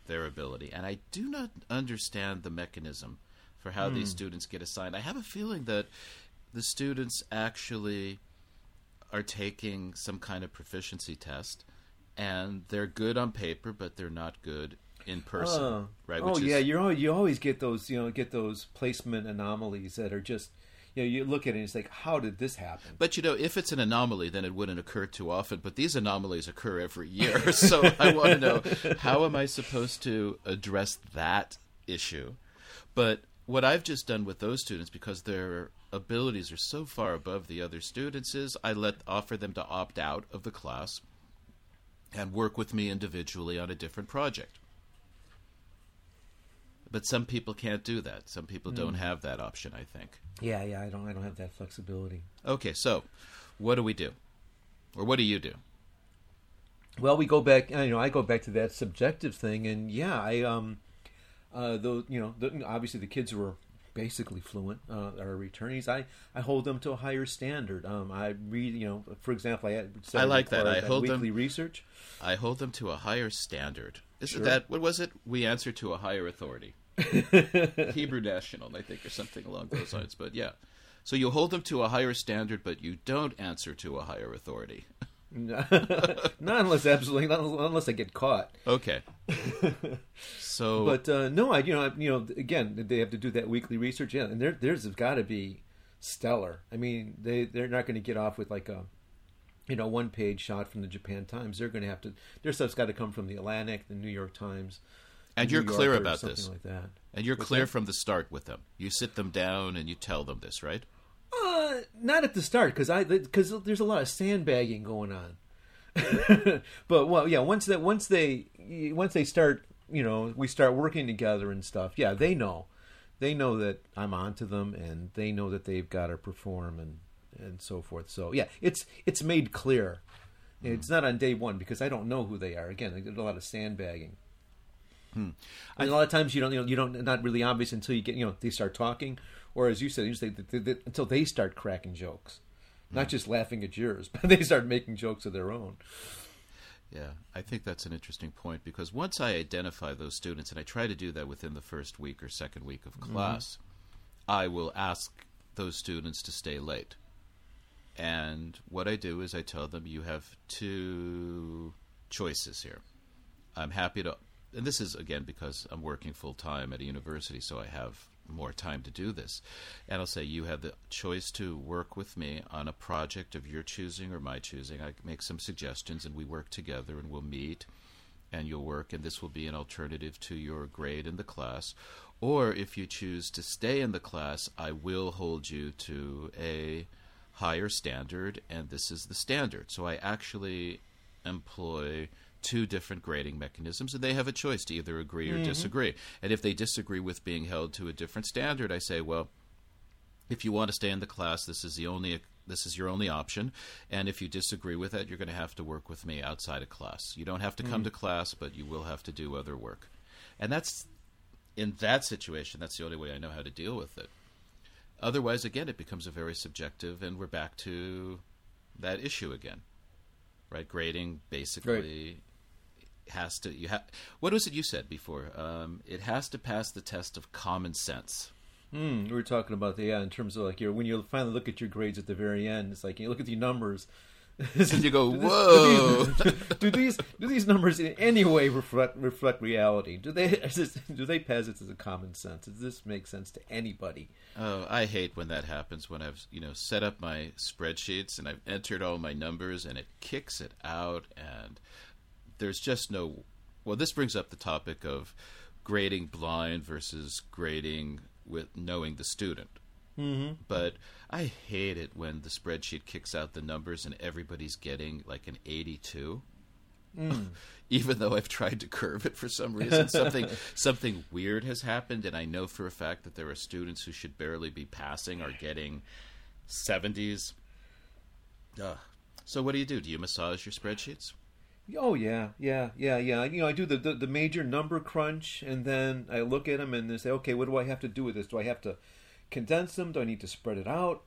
their ability. And I do not understand the mechanism for how these hmm. students get assigned. I have a feeling that the students actually are taking some kind of proficiency test and they're good on paper but they're not good in person Oh. right Oh Which yeah, is- you're you always get those you know get those placement anomalies that are just you know you look at it and it's like how did this happen? but you know if it's an anomaly then it wouldn't occur too often but these anomalies occur every year so i want to know how am i supposed to address that issue but what i've just done with those students because their abilities are so far above the other students is i let offer them to opt out of the class and work with me individually on a different project. But some people can't do that. Some people hmm. don't have that option, I think. Yeah, yeah, I don't I don't have that flexibility. Okay, so what do we do? Or what do you do? Well, we go back. You know, I go back to that subjective thing, and yeah, I um, uh, those you know, the, obviously the kids were basically fluent uh, are returnees. I, I hold them to a higher standard. Um, I read, you know, for example, I I like that. I hold weekly them research. I hold them to a higher standard. Isn't Sure. that what was it? We answer to a higher authority. Hebrew national, I think, or something along those lines. But yeah, so you hold them to a higher standard, but you don't answer to a higher authority. not unless absolutely, not unless I get caught. Okay. So, But uh, no, I you know I, you know again they have to do that weekly research. Yeah, and has got to be stellar. I mean they they're not going to get off with like a you know one page shot from the Japan Times. They're going to have to their stuff's got to come from the Atlantic, the New York Times, and you're clear about this, like and you're What's clear that? from the start with them. You sit them down and you tell them this, right? Uh, not at the start because I because there's a lot of sandbagging going on. but well, yeah. Once that once they once they start, you know, we start working together and stuff. Yeah, they know, they know that I'm onto them, and they know that they've got to perform and and so forth. So yeah, it's it's made clear. It's not on day one because I don't know who they are. Again, there's a lot of sandbagging. Hmm. And a lot of times you don't, you know, you don't not really obvious until you get, you know, they start talking, or as you said, you say that- that- until they start cracking jokes, not hmm. just laughing at yours, but they start making jokes of their own. Yeah, I think that's an interesting point because once I identify those students, and I try to do that within the first week or second week of mm-hmm. class, I will ask those students to stay late. And what I do is I tell them you have two choices here. I'm happy to, and this is again because I'm working full time at a university, so I have more time to do this. And I'll say you have the choice to work with me on a project of your choosing or my choosing. I make some suggestions, and we work together, and we'll meet, and you'll work, and this will be an alternative to your grade in the class. Or if you choose to stay in the class, I will hold you to a higher standard, and this is the standard. So I actually employ two different grading mechanisms, and they have a choice to either agree or mm-hmm. disagree. And if they disagree with being held to a different standard, I say, well, if you want to stay in the class, this is the only this is your only option. And if you disagree with that, you're going to have to work with me outside of class. You don't have to come mm. to class, but you will have to do other work. And that's in that situation, that's the only way I know how to deal with it. Otherwise, again, it becomes a very subjective, and we're back to that issue again, right? Grading basically has to you have. What was it you said before? Um, it has to pass the test of common sense. Hmm, we were talking about the yeah in terms of like your when you finally look at your grades at the very end, it's like you look at the numbers. And you go, whoa. Do these, do these do these numbers in any way reflect reflect reality? Do they this, do they pass it as a common sense? Does this make sense to anybody? Oh, I hate when that happens. When I've you know set up my spreadsheets and I've entered all my numbers and it kicks it out, and there's just no. Well, this brings up the topic of grading blind versus grading with knowing the student. Mm-hmm. But I hate it when the spreadsheet kicks out the numbers and everybody's getting like an 82. Mm. Even though I've tried to curve it for some reason, something something weird has happened, and I know for a fact that there are students who should barely be passing are getting 70s. Ugh. So what do you do? Do you massage your spreadsheets? Oh yeah, yeah, yeah, yeah. You know, I do the, the the major number crunch, and then I look at them and they say, okay, what do I have to do with this? Do I have to condense them? Do I need to spread it out?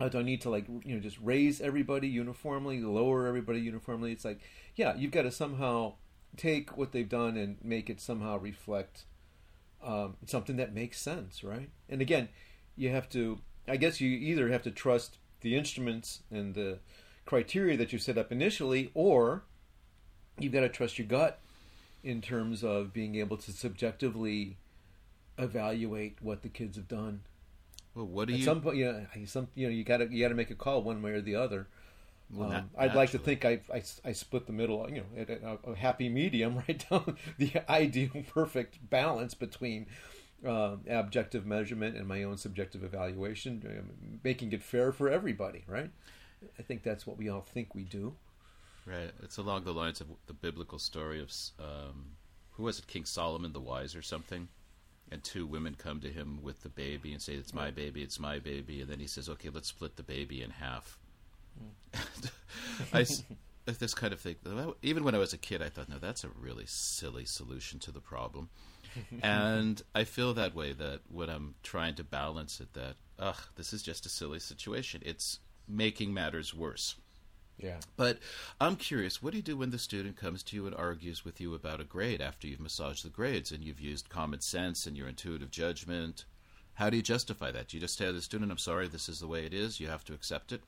Uh, do I need to like you know just raise everybody uniformly, lower everybody uniformly? It's like, yeah, you've got to somehow take what they've done and make it somehow reflect um, something that makes sense, right? And again, you have to. I guess you either have to trust the instruments and the criteria that you set up initially, or you've got to trust your gut in terms of being able to subjectively evaluate what the kids have done. Well, what do At you? some point, you know, some you know, you got to you got to make a call one way or the other. Well, Um, I'd like to think I, I, I split the middle, you know, at a, a happy medium, right down the ideal, perfect balance between uh, objective measurement and my own subjective evaluation, making it fair for everybody, right? I think that's what we all think we do. Right. It's along the lines of the biblical story of um, who was it, King Solomon the Wise or something? And two women come to him with the baby and say, "It's my baby, it's my baby," and then he says, "Okay, let's split the baby in half." Hmm. I s with this kind of thing. Even when I was a kid, I thought, no, that's a really silly solution to the problem. and I feel that way that when I'm trying to balance it, that ugh, this is just a silly situation. It's making matters worse. Yeah. But I'm curious, what do you do when the student comes to you and argues with you about a grade after you've massaged the grades and you've used common sense and your intuitive judgment? How do you justify that? Do you just tell the student, "I'm sorry, this is the way it is. You have to accept it"?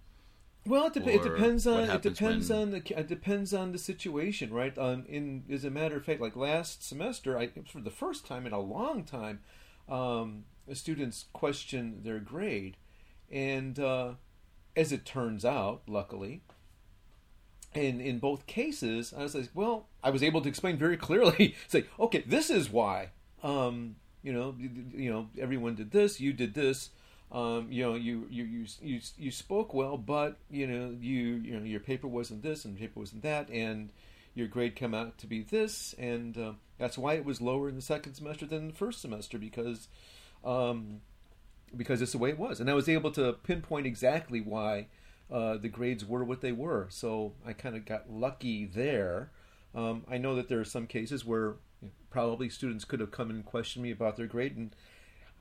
Well, it, de- it depends on it depends when... on the it depends on the situation, right? Um, in as a matter of fact, like last semester, I for the first time in a long time, um, students questioned their grade, and uh, as it turns out, luckily, in in both cases, I was like, well, I was able to explain very clearly, say, okay, this is why. Um, you know, you, you know, everyone did this, you did this um, you know, you, you you you you spoke well, but you know, you you know, your paper wasn't this and your paper wasn't that, and your grade came out to be this, and uh, that's why it was lower in the second semester than the first semester because um, because it's the way it was, and I was able to pinpoint exactly why uh, the grades were what they were. So I kind of got lucky there. Um, I know that there are some cases where probably students could have come and questioned me about their grade, and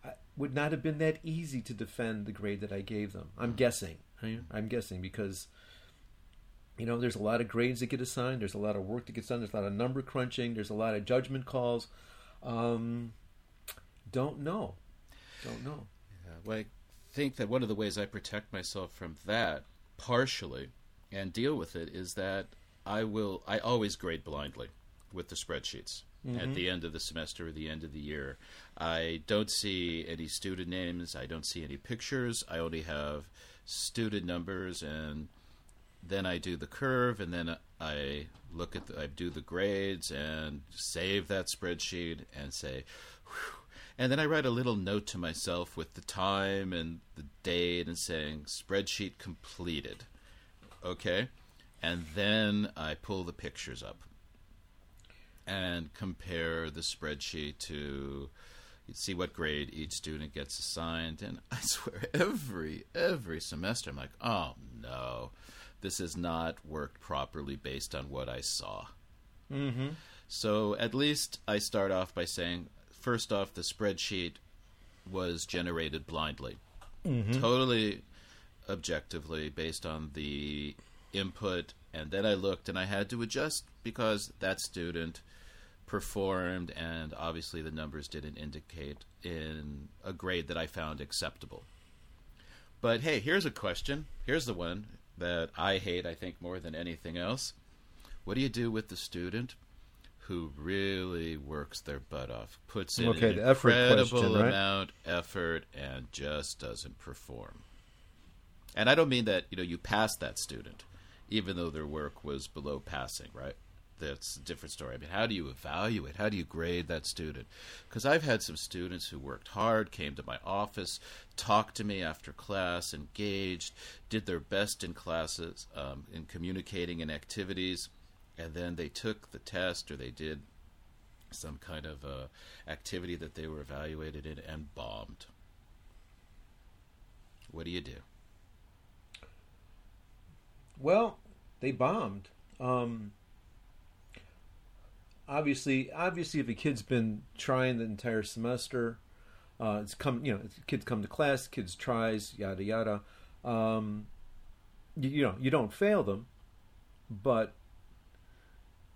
it would not have been that easy to defend the grade that I gave them. I'm guessing. I'm guessing because you know there's a lot of grades that get assigned. There's a lot of work that gets done. There's a lot of number crunching. There's a lot of judgment calls. Um, don't know. Don't know. Yeah, well, I think that one of the ways I protect myself from that, partially, and deal with it, is that I will. I always grade blindly with the spreadsheets mm-hmm. at the end of the semester or the end of the year. I don't see any student names. I don't see any pictures. I only have student numbers, and then I do the curve, and then I look at the, I do the grades and save that spreadsheet and say, Whew. And then I write a little note to myself with the time and the date and saying spreadsheet completed. Okay, and then I pull the pictures up and compare the spreadsheet to see what grade each student gets assigned. And I swear, every every semester, I'm like, oh no, this has not worked properly based on what I saw. Mm-hmm. So at least I start off by saying, first off, the spreadsheet was generated blindly, mm-hmm. totally objectively based on the input. And then I looked and I had to adjust because that student performed, and obviously the numbers didn't indicate in a grade that I found acceptable. But hey, here's a question. Here's the one that I hate, I think, more than anything else. What do you do with the student who really works their butt off, puts in okay, an incredible question, right? amount effort, and just doesn't perform? And I don't mean that you know you pass that student, even though their work was below passing, right? that's a different story. I mean, how do you evaluate? How do you grade that student? Because I've had some students who worked hard, came to my office, talked to me after class, engaged, did their best in classes, um, in communicating in activities, and then they took the test or they did some kind of uh, activity that they were evaluated in and bombed. What do you do? Well, they bombed. Um, obviously, obviously, if a kid's been trying the entire semester, uh, it's come, you know, kids come to class, kids tries, yada yada. Um, you, you know, you don't fail them, but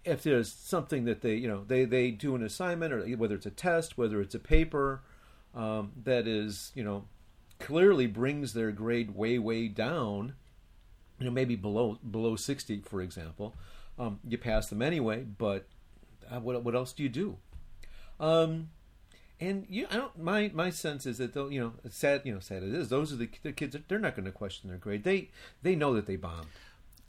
if there's something that they, you know, they they do an assignment or whether it's a test, whether it's a paper, um, that is, you know, clearly brings their grade way way down, you know, maybe below below sixty, for example. Um, you pass them anyway, but uh, what what else do you do? Um, and you, I don't. My my sense is that though you know, sad you know, sad it is. Those are the, the kids. They're not going to question their grade. They they know that they bombed.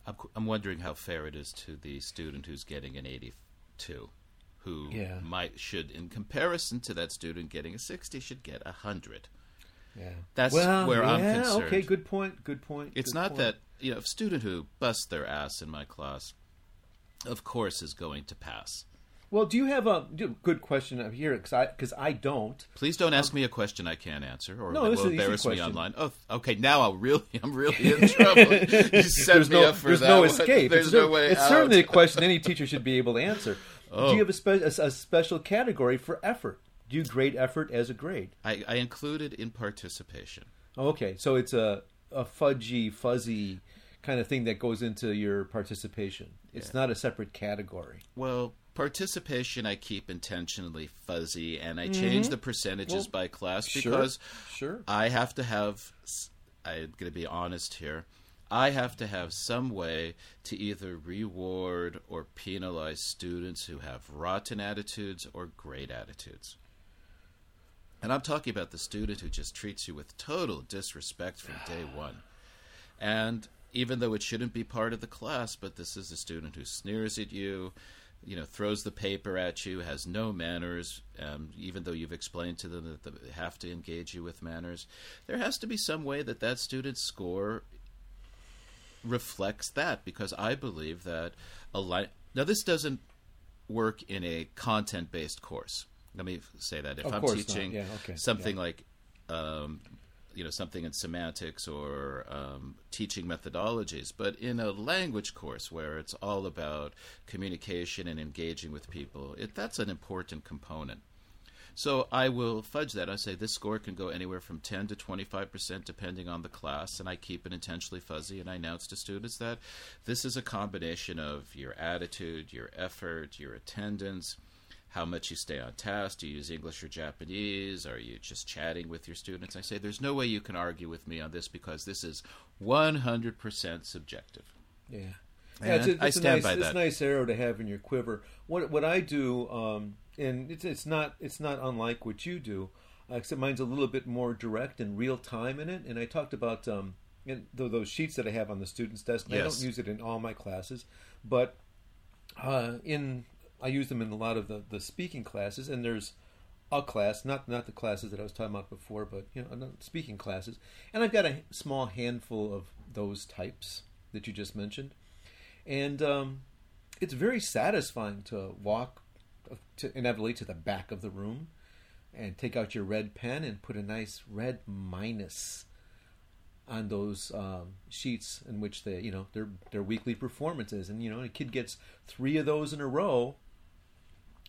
I'm, I'm wondering how fair it is to the student who's getting an 82, who yeah. might should, in comparison to that student getting a 60, should get a hundred. Yeah, that's well, where yeah, I'm concerned. Okay, good point. Good point. It's good not point. that you know, a student who busts their ass in my class, of course, is going to pass Well, do you have a do- good question up here? Because I, cause I don't. Please don't ask me a question I can't answer, or No, it will embarrass me online. Oh, okay. Now I'll really, I'm really in trouble. you set There's me no, up for there's no one. escape. There's it's no way It's out. certainly a question any teacher should be able to answer. Oh. Do you have a, oh. spe- a, a special category for effort? Do you grade effort as a grade? I, I included in participation. Oh, okay, so it's a a fudgy, fuzzy kind of thing that goes into your participation. It's not a separate category. Well, participation I keep intentionally fuzzy, and I change the percentages Mm-hmm. Well, by class sure, because sure. I have to have. I'm going to be honest here. I have to have some way to either reward or penalize students who have rotten attitudes or great attitudes. And I'm talking about the student who just treats you with total disrespect from day one. And even though it shouldn't be part of the class, but this is a student who sneers at you, you know, throws the paper at you, has no manners, um, even though you've explained to them that they have to engage you with manners. There has to be some way that that student's score reflects that because I believe that a li- now this doesn't work in a content based course. Let me say that if Of I'm teaching Yeah, okay. something Yeah. like um, you know something in semantics or um, teaching methodologies, but in a language course where it's all about communication and engaging with people, it, that's an important component. So I will fudge that. I say this score can go anywhere from 10 to 25% depending on the class, and I keep it intentionally fuzzy. And I announce to students that this is a combination of your attitude, your effort, your attendance, how much you stay on task. Do you use English or Japanese? Are you just chatting with your students? I say there's no way you can argue with me on this because this is 100% subjective. Yeah. And it's a, I it's a stand nice, by It's that. a nice arrow to have in your quiver. What what I do, um, and it's it's not it's not unlike what you do, uh, except mine's a little bit more direct and real time in it. And I talked about um, and th- those sheets that I have on the students' desk. and I don't use it in all my classes, but uh, in I use them in a lot of the, the speaking classes. And there's a class, not not the classes that I was talking about before, but you know, speaking classes. And I've got a small handful of those types that you just mentioned and um, it's very satisfying to walk to inevitably to the back of the room and take out your red pen and put a nice red minus on those um, sheets in which they you know their their weekly performances and you know a kid gets three of those in a row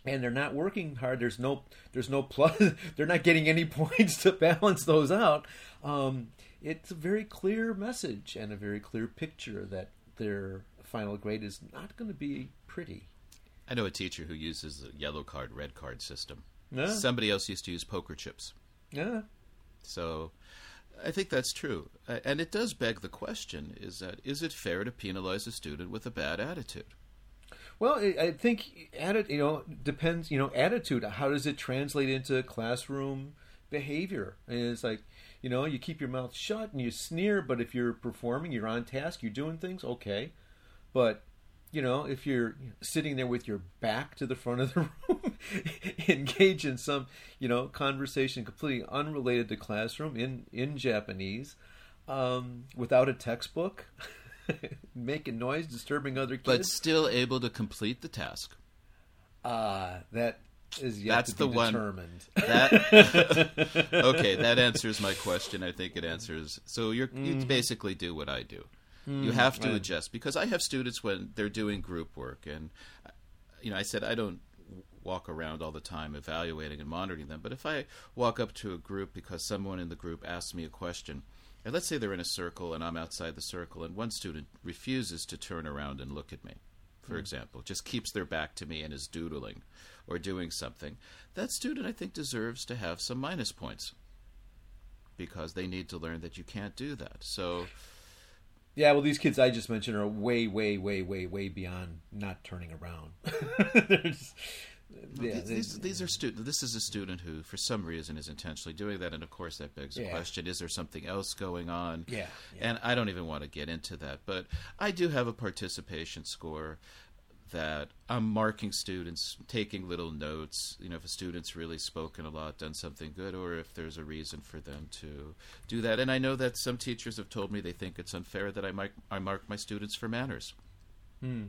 and they're not working hard there's no there's no plus they're not getting any points to balance those out um, it's a very clear message and a very clear picture that their final grade is not going to be pretty I know a teacher who uses the yellow card, red card system. Yeah. Somebody else used to use poker chips. yeah So I think that's true. And it does beg the question is that is it fair to penalize a student with a bad attitude? Well, I think you know depends. You know, attitude. How does it translate into classroom behavior? And it's like, you know, you keep your mouth shut and you sneer, but if you're performing, you're on task, you're doing things, okay. But you know, if you're sitting there with your back to the front of the room, engage in some, you know, conversation completely unrelated to classroom in in Japanese, um, without a textbook, making noise, disturbing other kids. But still able to complete the task. Ah, that is yet That's to be the one. determined. That okay, that answers my question. I think it answers. So you're you basically do what I do. You have to right. adjust because I have students when they're doing group work, and you know I said I don't walk around all the time evaluating and monitoring them. But if I walk up to a group because someone in the group asks me a question, and let's say they're in a circle and I'm outside the circle, and one student refuses to turn around and look at me, for hmm. example, just keeps their back to me and is doodling or doing something, that student I think deserves to have some minus points because they need to learn that you can't do that. So yeah, well, these kids I just mentioned are way, way, way, way, way beyond not turning around. Just- yeah, these, these, these are student. This is a student who, for some reason, is intentionally doing that, and of course, that begs the Yeah. question: Is there something else going on? Yeah, And I don't even want to get into that, but I do have a participation score that I'm marking students, taking little notes. You know, if a student's really spoken a lot, done something good, or if there's a reason for them to do that. And I know that some teachers have told me they think it's unfair that I mark I mark my students for manners. Hmm.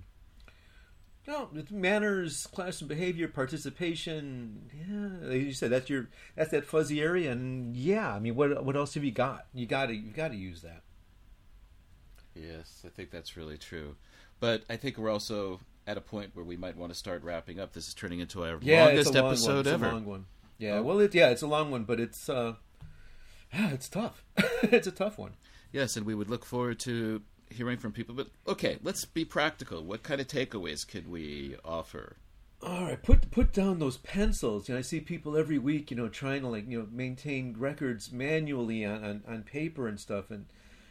No, it's manners, classroom behavior, participation. Yeah, like you said that's your that's that fuzzy area, and yeah, I mean, what what else have you got? You got to you got to use that. Yes, I think that's really true. But I think we're also at a point where we might want to start wrapping up. This is turning into our Yeah, longest long episode one. It's ever. a long one. Yeah, Oh. well, it, yeah, it's a long one, but it's uh, yeah, it's tough. it's a tough one. Yes, and we would look forward to hearing from people. But okay, let's be practical. What kind of takeaways could we offer? All right, put put down those pencils. You know, I see people every week, you know, trying to like you know maintain records manually on, on, on paper and stuff. And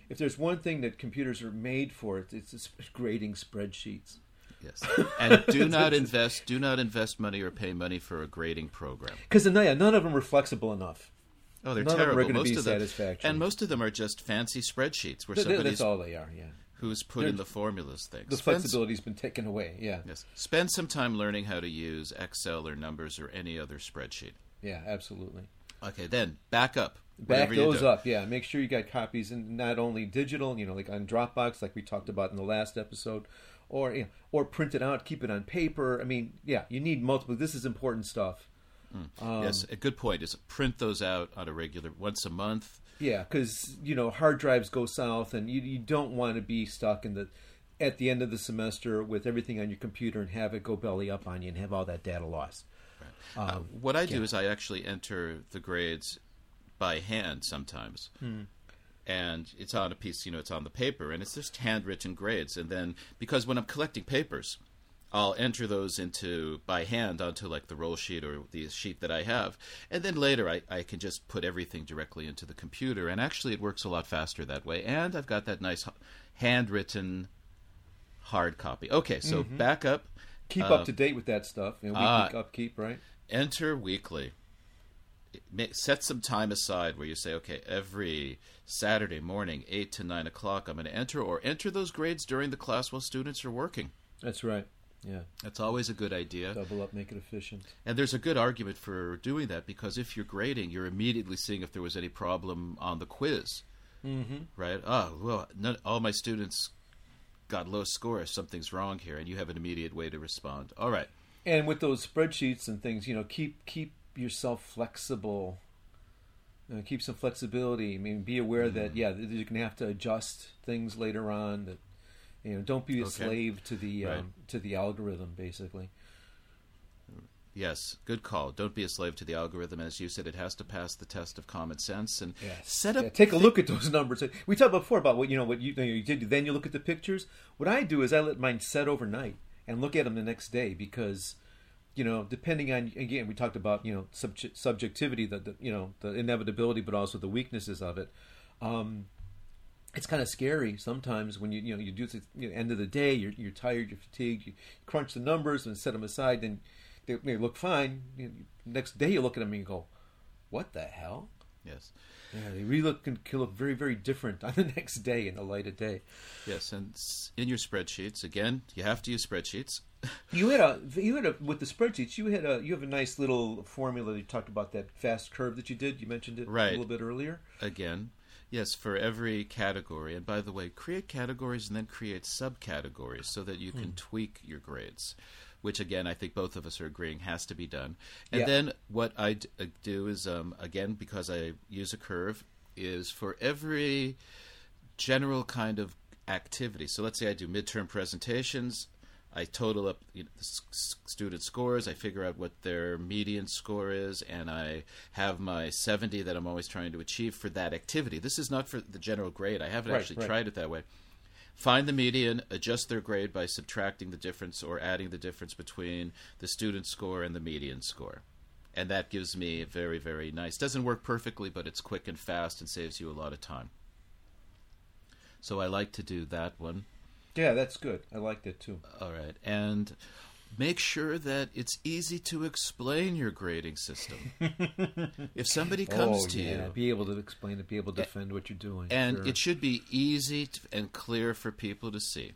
if there's one thing that computers are made for, it's, it's grading spreadsheets. Yes, and do not invest. Do not invest money or pay money for a grading program. Because yeah, none of them are flexible enough. Oh, they're None of them are terrible. most be of them, satisfactory. and most of them are just fancy spreadsheets where somebody's That's all they are. Yeah, who's put in the formulas things. the Spend- flexibility's been taken away. Yeah, Yes, spend some time learning how to use Excel or numbers or any other spreadsheet. yeah, absolutely. Okay, then back up. Back those up, yeah. Make sure you got copies, and not only digital, you know, like on Dropbox, like we talked about in the last episode, or you know, or print it out, keep it on paper. I mean, yeah, you need multiple. This is important stuff. Um, yes, a good point is print those out on a regular once a month. Yeah, because you know hard drives go south, and you you don't want to be stuck in the at the end of the semester with everything on your computer and have it go belly up on you and have all that data lost. Uh, what I do is I actually enter the grades by hand sometimes. Hmm. And it's on a piece, you know, it's on the paper, and it's just handwritten grades. And then, because when I'm collecting papers, I'll enter those into by hand onto like the roll sheet or the sheet that I have. And then later I, I can just put everything directly into the computer. And actually, it works a lot faster that way. And I've got that nice handwritten hard copy. Okay, so back up. Mm-hmm. Keep Uh, up to date with that stuff. You know, weekly ah. upkeep, right? enter weekly set some time aside where you say okay every saturday morning 8 to 9 o'clock i'm going to enter or enter those grades during the class while students are working That's right. Yeah, that's always a good idea double up, make it efficient. and there's a good argument for doing that because if you're grading you're immediately seeing if there was any problem on the quiz Mm-hmm. right oh well none, all my students got low scores something's wrong here and you have an immediate way to respond all right And with those spreadsheets and things, you know, keep keep yourself flexible. Know, keep some flexibility. I mean, be aware Mm-hmm. that yeah, you're going to have to adjust things later on. That you know, don't be a Okay. slave to the Right. um, to the algorithm. Basically, Yes, good call. Don't be a slave to the algorithm. As you said, it has to pass the test of common sense and Yes. set up. Yeah, take a look at those numbers. We talked before about what you know what you, you did. Then you look at the pictures. What I do is I let mine set overnight and look at them the next day because you know depending on again we talked about you know subj- subjectivity the, the you know the inevitability but also the weaknesses of it. Um, it's kind of scary sometimes when you you know you do the you know, end of the day you're you're tired you're fatigued you crunch the numbers and set them aside then they, they look fine. You know, next day you look at them and you go, "What the hell?" Yes, Yeah, they really look can, can look very very different on the next day in the light of day. yes, and in your spreadsheets again, you have to use spreadsheets. You had a you had a with the spreadsheets. You had a you have a nice little formula. You talked about that fast curve that you did. You mentioned it Right. a little bit earlier. again, yes, for every category. And by the way, create categories and then create subcategories so that you can tweak your grades. Which again, I think both of us are agreeing has to be done. And Yeah. then what I uh, do is, um, again, because I use a curve, is for every general kind of activity. So let's say I do midterm presentations. I total up you know, the s- s- student scores. I figure out what their median score is, and I have my 70 that I'm always trying to achieve for that activity. This is not for the general grade. I haven't Right, actually right. tried it that way. Find the median, adjust their grade by subtracting the difference or adding the difference between the student score and the median score. And that gives me a very, very nice. Doesn't work perfectly, but it's quick and fast and saves you a lot of time. So I like to do that one. Yeah, that's good. I liked it too. All right. And make sure that it's easy to explain your grading system. if somebody oh, comes oh, to yeah. you, be able to explain it, be able to defend what you're doing, and Sure. it should be easy to, and clear for people to see.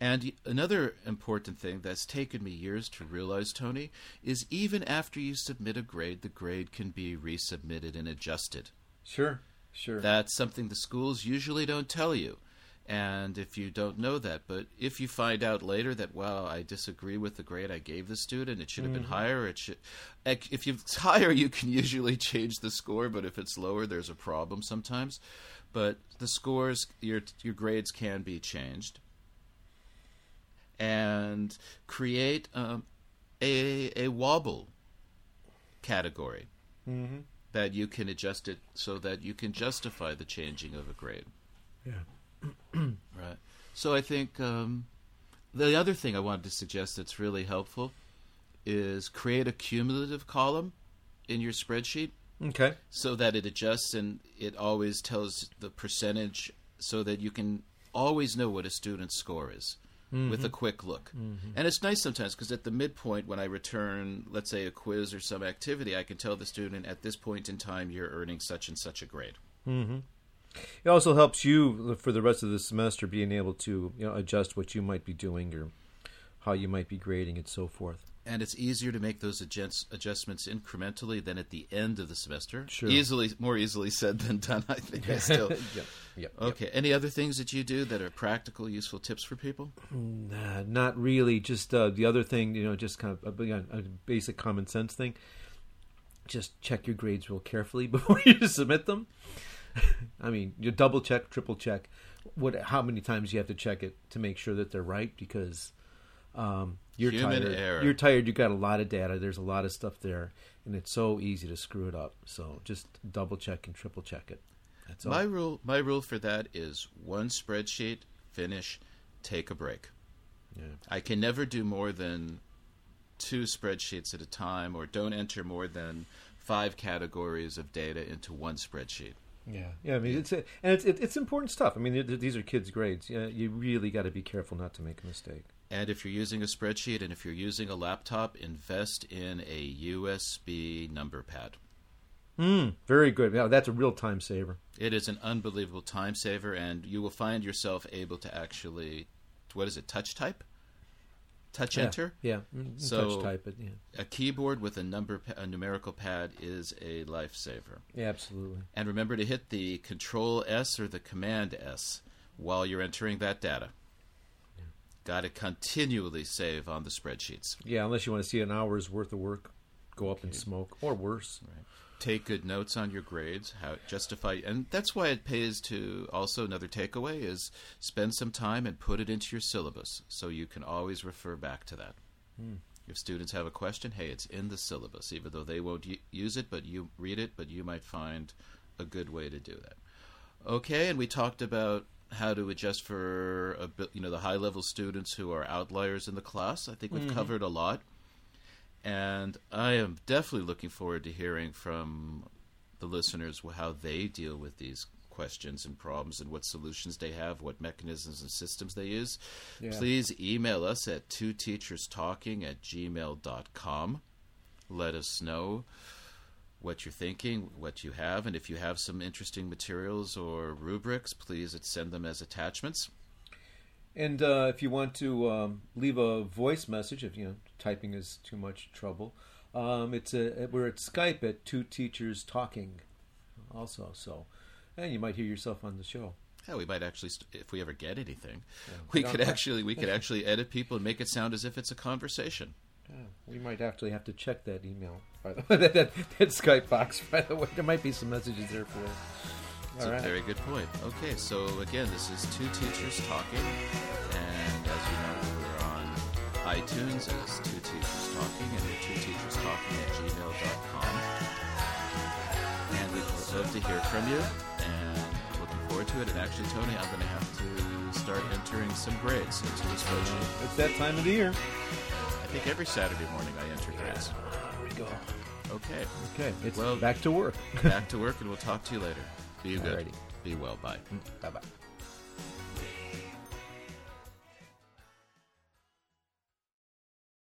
And another important thing that's taken me years to realize, Tony, is even after you submit a grade, the grade can be resubmitted and adjusted. sure, sure. That's something the schools usually don't tell you. And if you don't know that, but if you find out later that, well, I disagree with the grade I gave the student, it should have been higher. It should, if it's higher, you can usually change the score, but if it's lower, there's a problem sometimes. But the scores, your your grades can be changed, and create um, a a wobble category Mm-hmm. that you can adjust it so that you can justify the changing of a grade. Yeah. Right. So I think um, the other thing I wanted to suggest that's really helpful is create a cumulative column in your spreadsheet Okay. so that it adjusts and it always tells the percentage so that you can always know what a student's score is with a quick look. And it's nice sometimes because at the midpoint, when I return, let's say, a quiz or some activity, I can tell the student at this point in time you're earning such and such a grade. Mm-hmm. It also helps you for the rest of the semester being able to you know adjust what you might be doing or how you might be grading and so forth. and it's easier to make those adjust, adjustments incrementally than at the end of the Mm-hmm. easily, more easily said than done. I think. I still. Yep. Yep. Okay. Any other things that you do that are practical, useful tips for people? Nah, not really. Just uh, the other thing, you know, just kind of a, a basic common sense thing. Just check your grades real carefully before you submit them. I mean, you double check, triple check, what, how many times you have to check it to make sure that they're right because um, you're Human tired. error. You're tired. You got a lot of data. There's a lot of stuff there, and it's so easy to screw it up. So just double check and triple check it. That's all. My rule, my rule for that is one spreadsheet, finish, take a break. Yeah. I can never do more than two spreadsheets at a time, or don't enter more than five categories of data into one spreadsheet. Yeah, yeah. I mean, it's and it's it, it's important stuff. I mean, th- th- these are kids' grades. Yeah, you really got to be careful not to make a mistake. And if you're using a spreadsheet and if you're using a laptop, invest in a USB number pad. Mm, very good. Yeah, that's a real time saver. It is an unbelievable time saver, and you will find yourself able to actually, what is it, touch type? Touch Yeah, enter? Yeah. Mm, So- touch type it. Yeah. A keyboard with a number, a numerical pad is a lifesaver. yeah, absolutely. And remember to hit the Control S or the Command S while you're entering that data. Got to continually save on the spreadsheets. Yeah, unless you want to see an hour's worth of work go up in smoke or worse. Take good notes on your grades. How justify, and that's why it pays to. Also, another takeaway is spend some time and put it into your syllabus, so you can always refer back to that. Hmm. If students have a question, hey, it's in the syllabus, even though they won't u- use it, but you read it, but you might find a good way to do that. Okay, and we talked about how to adjust for a bit, you know the high level students who are outliers in the class. I think we've hmm. covered a lot, and I am definitely looking forward to hearing from the listeners how they deal with these questions and problems and what solutions they have, what mechanisms and systems they use. Yeah. Please email us at two teachers talking at gmail.com. Let us know what you're thinking, what you have, and if you have some interesting materials or rubrics, please send them as attachments. And uh, if you want to um, leave a voice message, if you know typing is too much trouble, um, it's a, we're at Skype at two teachers talking, also. So, and you might hear yourself on the show. Yeah, we might actually, st- if we ever get anything, Yeah. we could actually we could actually edit people and make it sound as if it's a conversation. Yeah, we might actually have to check that email. By the way, that, that, that Skype box. By the way, there might be some messages there for. That's All a right. very good point. Okay, so again, this is two teachers talking, and as you know, we're on iTunes as two teachers talking, and we're two teachers talking at gmail.com. And we'd love to hear from you, and looking forward to it. And actually, Tony, I'm going to have to start entering some grades into the spreadsheet. It's that time of the year. I think every Saturday morning I enter grades. There we go. Okay, Okay, it's Well- back to work. back to work, and we'll talk to you later. Be good. Alrighty. Be well. Bye. Mm, bye bye.